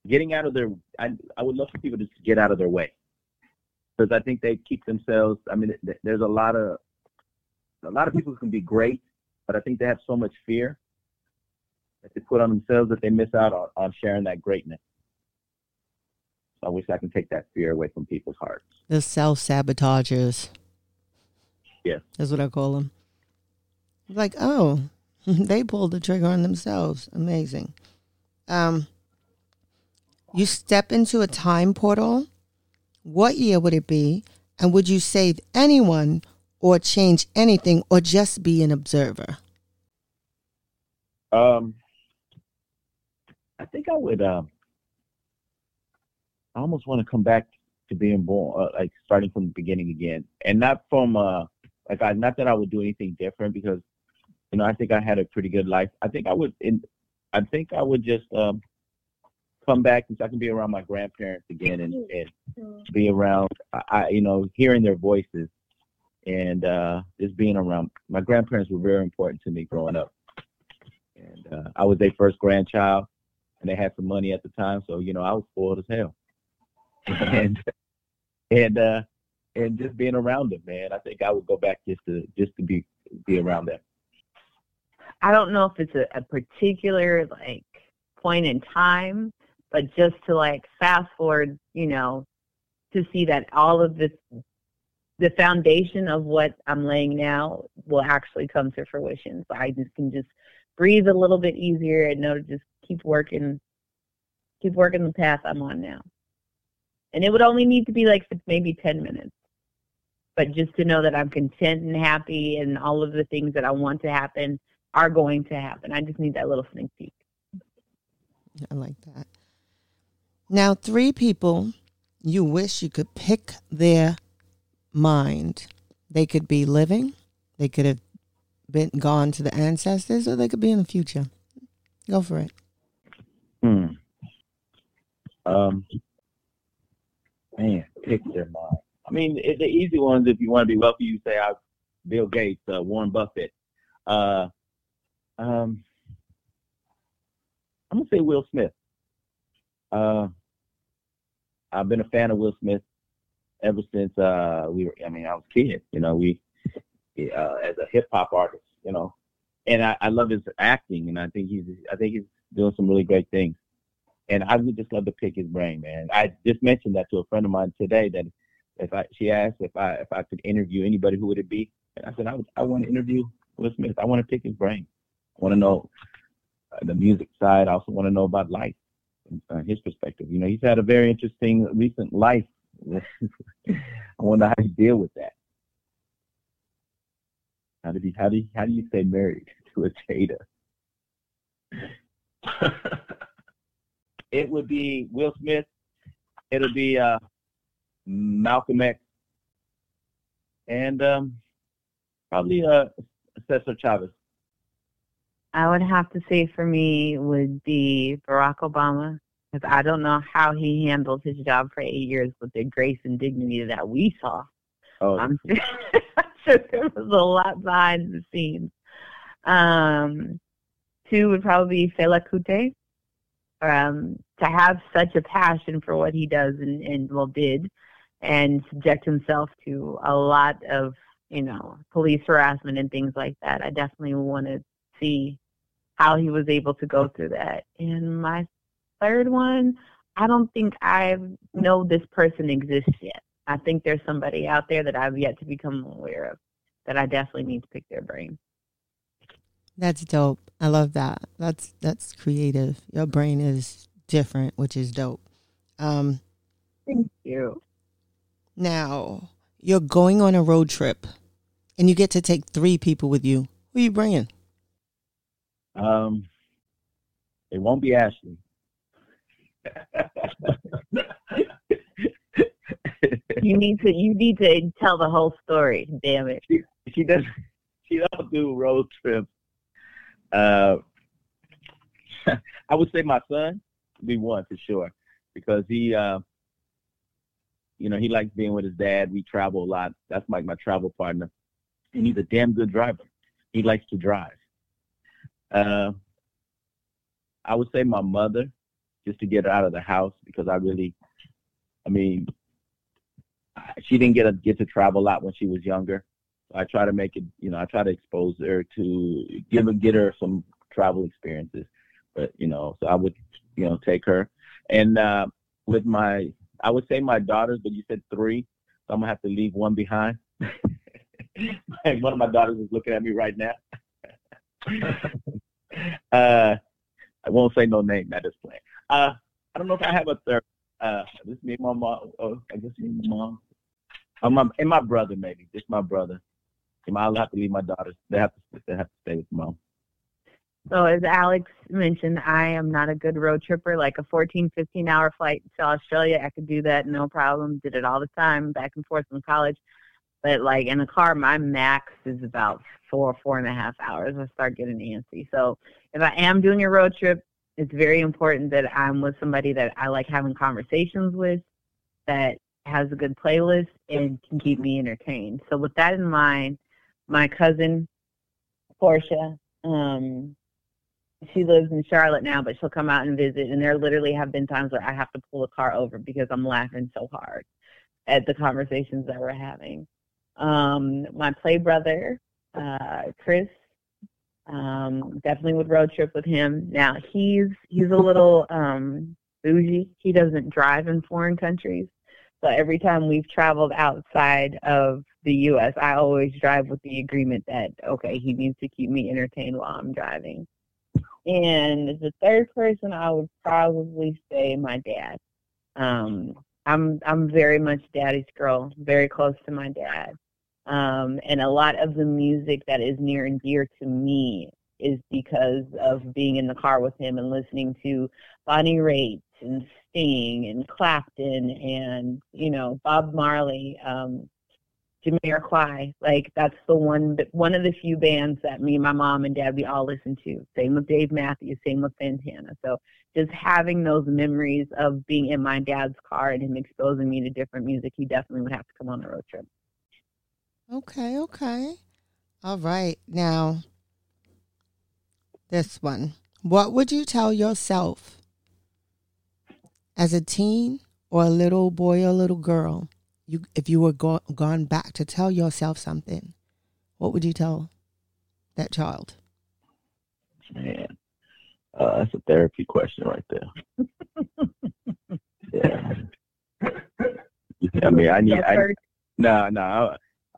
getting out of their. I I would love for people to get out of their way, because I think they keep themselves. I mean, there's a lot of a lot of people who can be great, but I think they have so much fear that they put on themselves that they miss out on, on sharing that greatness. So I wish I can take that fear away from people's hearts. The self sabotagers. Yes. That's what I call them. Like, oh, [LAUGHS] they pulled the trigger on themselves. Amazing. Um, you step into a time portal. What year would it be? And would you save anyone or change anything or just be an observer? Um, I think I would. Um, I almost want to come back to being born, uh, like starting from the beginning again, and not from uh, like I not that I would do anything different because, you know, I think I had a pretty good life. I think I would. In, I think I would just um, come back and so I can be around my grandparents again and, and be around. I, I, you know, hearing their voices and uh, just being around. My grandparents were very important to me growing up and uh, I was their first grandchild, and they had some money at the time, so you know I was spoiled as hell, [LAUGHS] and and uh, and just being around them, man. I think I would go back just to just to be be around them. I don't know if it's a, a particular like point in time, but just to like fast forward, you know, to see that all of this the foundation of what I'm laying now will actually come to fruition. So I just can just breathe a little bit easier and know to just keep working keep working the path I'm on now. And it would only need to be like maybe 10 minutes. But just to know that I'm content and happy and all of the things that I want to happen are going to happen. I just need that little sneak peek. I like that. Now, three people you wish you could pick their mind. They could be living, they could have been gone to the ancestors, or they could be in the future. Go for it. Hmm. Um. Man, pick their mind. I mean, it, the easy ones. If you want to be wealthy, you say, "I." Bill Gates, uh, Warren Buffett. Uh, um, I'm gonna say Will Smith. Uh, I've been a fan of Will Smith ever since uh, we were. I mean, I was a kid. You know, we uh, as a hip hop artist. You know, and I, I love his acting, and I think he's. I think he's doing some really great things. And I would just love to pick his brain, man. I just mentioned that to a friend of mine today. That if I, she asked if I if I could interview anybody, who would it be? And I said I would, I want to interview Will Smith. I want to pick his brain. I want to know the music side. I also want to know about life, uh, his perspective. You know, he's had a very interesting recent life. [LAUGHS] I wonder how he deal with that. How did he? How do you, how do you stay married [LAUGHS] to a Jada? it would be Will Smith. It'll be uh, Malcolm X, and um, probably uh, Cesar Chavez. I would have to say for me would be Barack Obama because I don't know how he handled his job for eight years with the grace and dignity that we saw. Oh, I'm sure, [LAUGHS] sure there was a lot behind the scenes. Um, two would probably be Fela Kuti. Um, to have such a passion for what he does and, and well did, and subject himself to a lot of you know police harassment and things like that. I definitely want to see how he was able to go through that. And my third one, I don't think I know this person exists yet. I think there's somebody out there that I've yet to become aware of that I definitely need to pick their brain. That's dope. I love that. That's that's creative. Your brain is different, which is dope. Um, Thank you. now you're going on a road trip, and you get to take three people with you. Who are you bringing? Um, it won't be Ashley. You need to you need to tell the whole story. Damn it. she does. [LAUGHS] She don't do road trips. Uh, [LAUGHS] I would say my son would be one for sure because he, uh, you know, he likes being with his dad. We travel a lot. That's like my travel partner, and he's a damn good driver. He likes to drive. Uh, I would say my mother, just to get her out of the house because I really, I mean, she didn't get a, get to travel a lot when she was younger. I try to make it, you know, I try to expose her to give her, get her some travel experiences. But you know, so I would, you know, take her. And uh, with my, I would say my daughters, but you said three, so I'm gonna have to leave one behind. [LAUGHS] one of my daughters is looking at me right now. [LAUGHS] uh, I won't say no name at this point. Uh, I don't know if I have a third. Uh, this me my mom. Oh, I guess me my mom. Oh, my, and my brother maybe. Just my brother. I'll have to leave my daughters. They have to. They have to stay with mom. So as Alex mentioned, I am not a good road tripper. Like a 14, 15 hour flight to Australia, I could do that no problem. Did it all the time, back and forth from college. But like in a car, my max is about four, four and a half hours. I start getting antsy. So if I am doing a road trip, it's very important that I'm with somebody that I like having conversations with, that has a good playlist and can keep me entertained. So with that in mind, my cousin Portia, um, she lives in Charlotte now, but she'll come out and visit. And there literally have been times where I have to pull the car over because I'm laughing so hard at the conversations that we're having. Um, my play brother, uh, Chris, um, definitely would road trip with him. Now he's he's a little um, bougie. He doesn't drive in foreign countries, so every time we've traveled outside of the U.S., I always drive with the agreement that okay, he needs to keep me entertained while I'm driving. And the third person, I would probably say my dad. Um, I'm I'm very much daddy's girl, very close to my dad. Um, and a lot of the music that is near and dear to me is because of being in the car with him and listening to Bonnie Raitt and Sting and Clapton and you know Bob Marley, um, Jamiroquai. Like that's the one one of the few bands that me, and my mom, and dad we all listen to. Same with Dave Matthews, same with Santana. So just having those memories of being in my dad's car and him exposing me to different music, he definitely would have to come on the road trip. Okay, okay. All right. Now, this one. What would you tell yourself as a teen or a little boy or little girl? You, if you were go- gone back to tell yourself something, what would you tell that child? Man, uh, that's a therapy question right there. [LAUGHS] yeah. I mean, I need. I, no, no.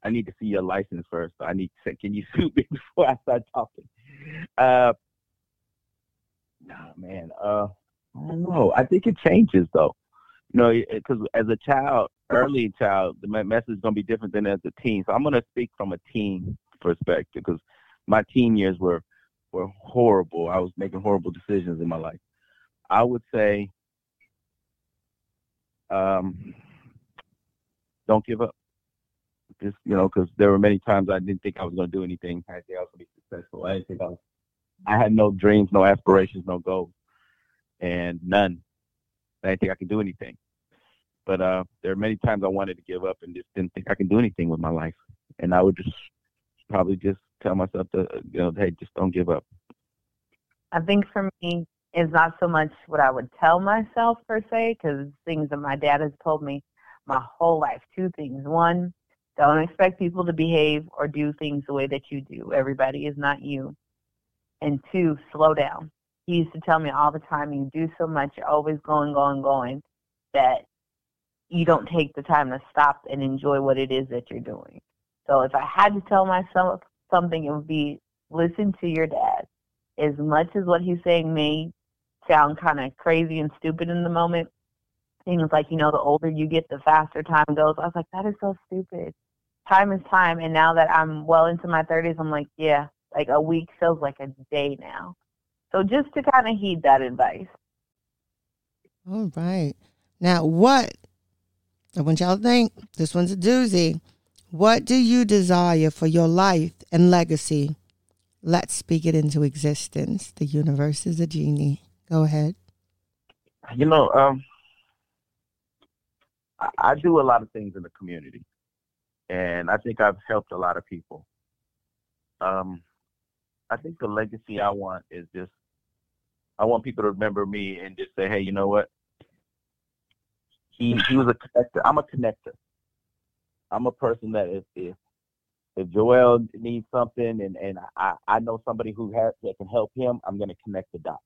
I, need to see your license first. I need to say, can you [LAUGHS] sue me before I start talking? Uh, Nah, man, uh, I don't know. I think it changes though. You know, because as a child, early child, the message is gonna be different than as a teen. So I'm gonna speak from a teen perspective because my teen years were were horrible. I was making horrible decisions in my life. I would say, um, don't give up. Just you know, because there were many times I didn't think I was going to do anything. I think I was going to be successful. I didn't think I was. I had no dreams, no aspirations, no goals, and none. I didn't think I could do anything. But uh, there are many times I wanted to give up and just didn't think I could do anything with my life. And I would just probably just tell myself to, you know, hey, just don't give up. I think for me, it's not so much what I would tell myself per se, because things that my dad has told me my whole life. Two things. One, don't expect people to behave or do things the way that you do. Everybody is not you. And two, slow down. He used to tell me all the time, you do so much, you're always going, going, going, that you don't take the time to stop and enjoy what it is that you're doing. So if I had to tell myself something, it would be listen to your dad. As much as what he's saying may sound kind of crazy and stupid in the moment, things like, you know, the older you get, the faster time goes. I was like, that is so stupid. Time is time. And now that I'm well into my 30s, I'm like, yeah, like a week feels like a day now. So just to kind of heed that advice. All right. Now, what, I want y'all to think, this one's a doozy. What do you desire for your life and legacy? Let's speak it into existence. The universe is a genie. Go ahead. You know, um, I, I do a lot of things in the community, and I think I've helped a lot of people. Um, I think the legacy I want is just I want people to remember me and just say, hey, you know what? He he was a connector. I'm a connector. I'm a person that if if, if Joel needs something and and I I know somebody who has that can help him, I'm gonna connect the dots.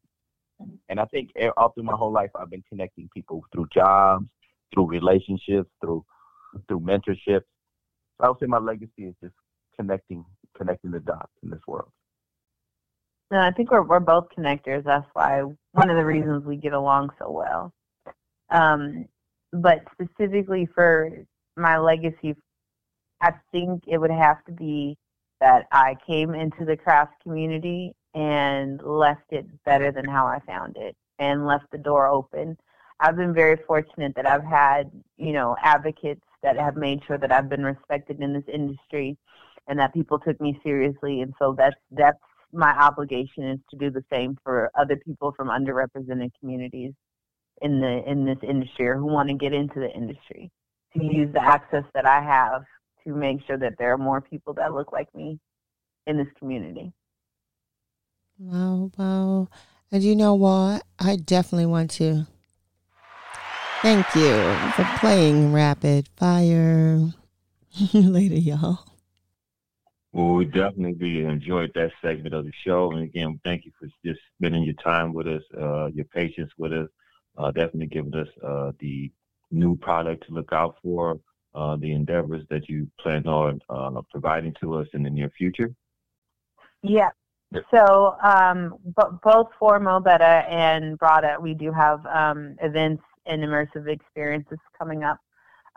And I think all through my whole life, I've been connecting people through jobs, through relationships, through through mentorships. I would say my legacy is just connecting connecting the dots in this world. No, I think we're we're both connectors. That's why one of the reasons we get along so well. Um, but specifically for my legacy, I think it would have to be that I came into the craft community and left it better than how I found it and left the door open. I've been very fortunate that I've had, you know, advocates that have made sure that I've been respected in this industry and that people took me seriously and so that's that's my obligation is to do the same for other people from underrepresented communities in the in this industry or who want to get into the industry to use the access that I have to make sure that there are more people that look like me in this community. Wow, wow. And you know what? I definitely want to thank you for playing Rapid Fire. [LAUGHS] Later, y'all. Well, we definitely enjoyed that segment of the show. And again, thank you for just spending your time with us, uh, your patience with us, uh, definitely giving us uh, the new product to look out for, uh, the endeavors that you plan on uh, providing to us in the near future. Yeah. So um, b- both for Mo Betta and Brawta, we do have um, events and immersive experiences coming up.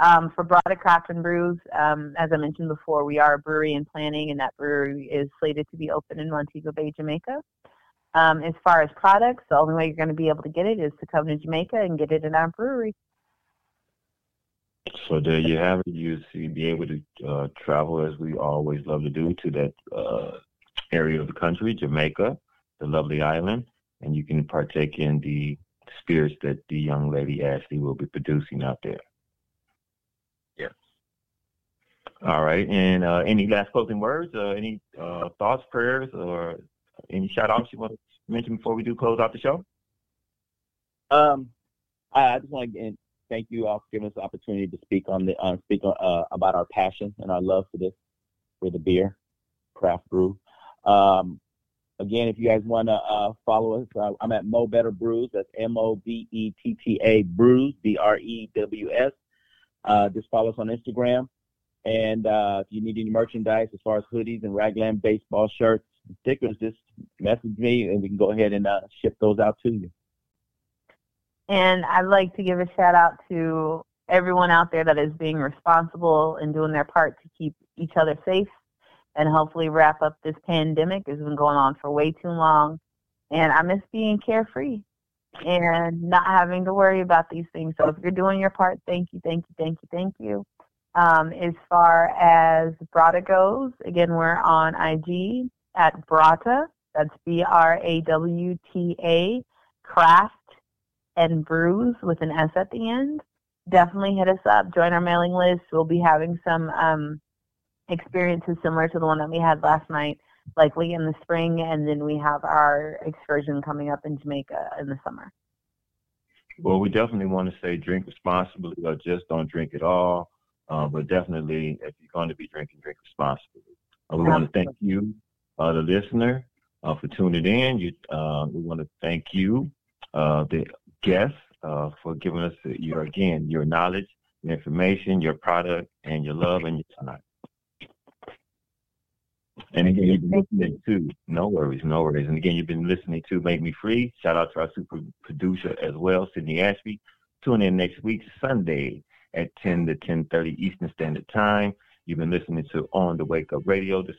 Um, for Brawta Craft and Brews, um, as I mentioned before, we are a brewery in planning, and that brewery is slated to be open in Montego Bay, Jamaica. Um, as far as products, the only way you're going to be able to get it is to come to Jamaica and get it in our brewery. So there you have it. You see, be able to uh, travel as we always love to do to that uh, area of the country, Jamaica, the lovely island, and you can partake in the spirits that the young lady Ashley will be producing out there. Yes. All right. And uh, any last closing words? Uh, any uh, thoughts, prayers, or any shout outs you want to mention before we do close out the show? Um, I, I just want to thank you all for giving us the opportunity to speak on the uh, speak on, uh, about our passion and our love for this for the beer craft brew. Um, again, if you guys want to uh, follow us, uh, I'm at Mo Betta Brews. That's M O B E T T A Brews, B R E W S. Uh, just follow us on Instagram. And uh, if you need any merchandise as far as hoodies and raglan baseball shirts, stickers, just message me and we can go ahead and uh, ship those out to you. And I'd like to give a shout out to everyone out there that is being responsible and doing their part to keep each other safe and hopefully wrap up this pandemic. It's been going on for way too long. And I miss being carefree and not having to worry about these things. So if you're doing your part, thank you, thank you, thank you, thank you. Um, as far as Brawta goes, again, we're on IG at Brawta. That's B R A W T A, craft and brews with an S at the end. Definitely hit us up. Join our mailing list. We'll be having some um, experiences similar to the one that we had last night, likely in the spring, and then we have our excursion coming up in Jamaica in the summer. Well, we definitely want to say drink responsibly or just don't drink at all. Uh, but definitely, if you're going to be drinking, drink responsibly. Uh, we want to thank you, uh, the listener, uh, for tuning in. You, uh, we want to thank you, uh, the guest, for giving us your again your knowledge, your information, your product, and your love and your time. And again, you've been listening to No Worries, No Worries. And again, you've been listening to Make Me Free. Shout out to our super producer as well, Sydney Ashby. Tune in next week, Sunday at 10 to 10.30 Eastern Standard Time. You've been listening to On the Wake Up Radio. This,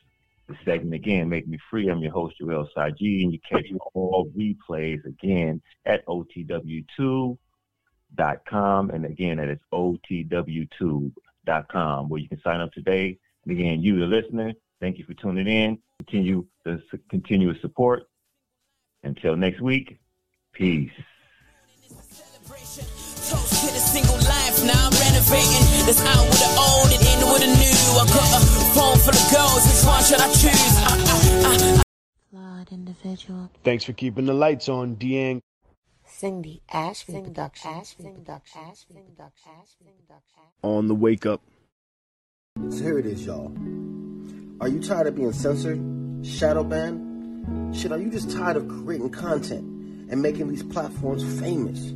this segment again, Make Me Free. I'm your host, Joel Saji, and you catch all replays again at OTW2.com. And again, that is OTW2.com, where you can sign up today. And again, you, the listener, thank you for tuning in. Continue the continuous support. Until next week, peace. Toast to the single life, now I'm renovating. This out with the old and in with the new. I got a phone full of girls, which one should I choose? Uh, uh, uh, Flawed individual. Thanks for keeping the lights on, Deang. Cindy Ashby Production. On the wake up. So here it is, y'all. Are you tired of being censored, shadow banned? Shit, are you just tired of creating content and making these platforms famous?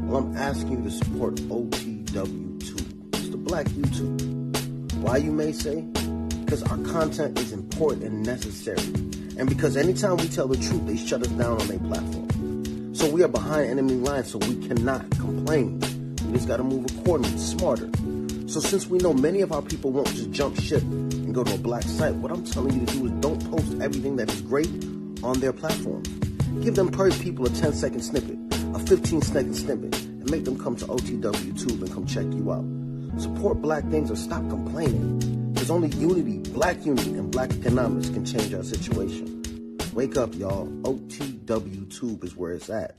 Well, I'm asking you to support OTW2. It's the black YouTube. Why, you may say? Because our content is important and necessary. And because anytime we tell the truth, they shut us down on their platform. So we are behind enemy lines, so we cannot complain. We just gotta move accordingly, smarter. So since we know many of our people won't just jump ship and go to a black site, what I'm telling you to do is don't post everything that is great on their platform. Give them per people a 10 second snippet a 15 second snippet and make them come to OTW Tube and come check you out. Support black things or stop complaining. There's only unity, black unity, and black economics can change our situation. Wake up, y'all. OTW Tube is where it's at.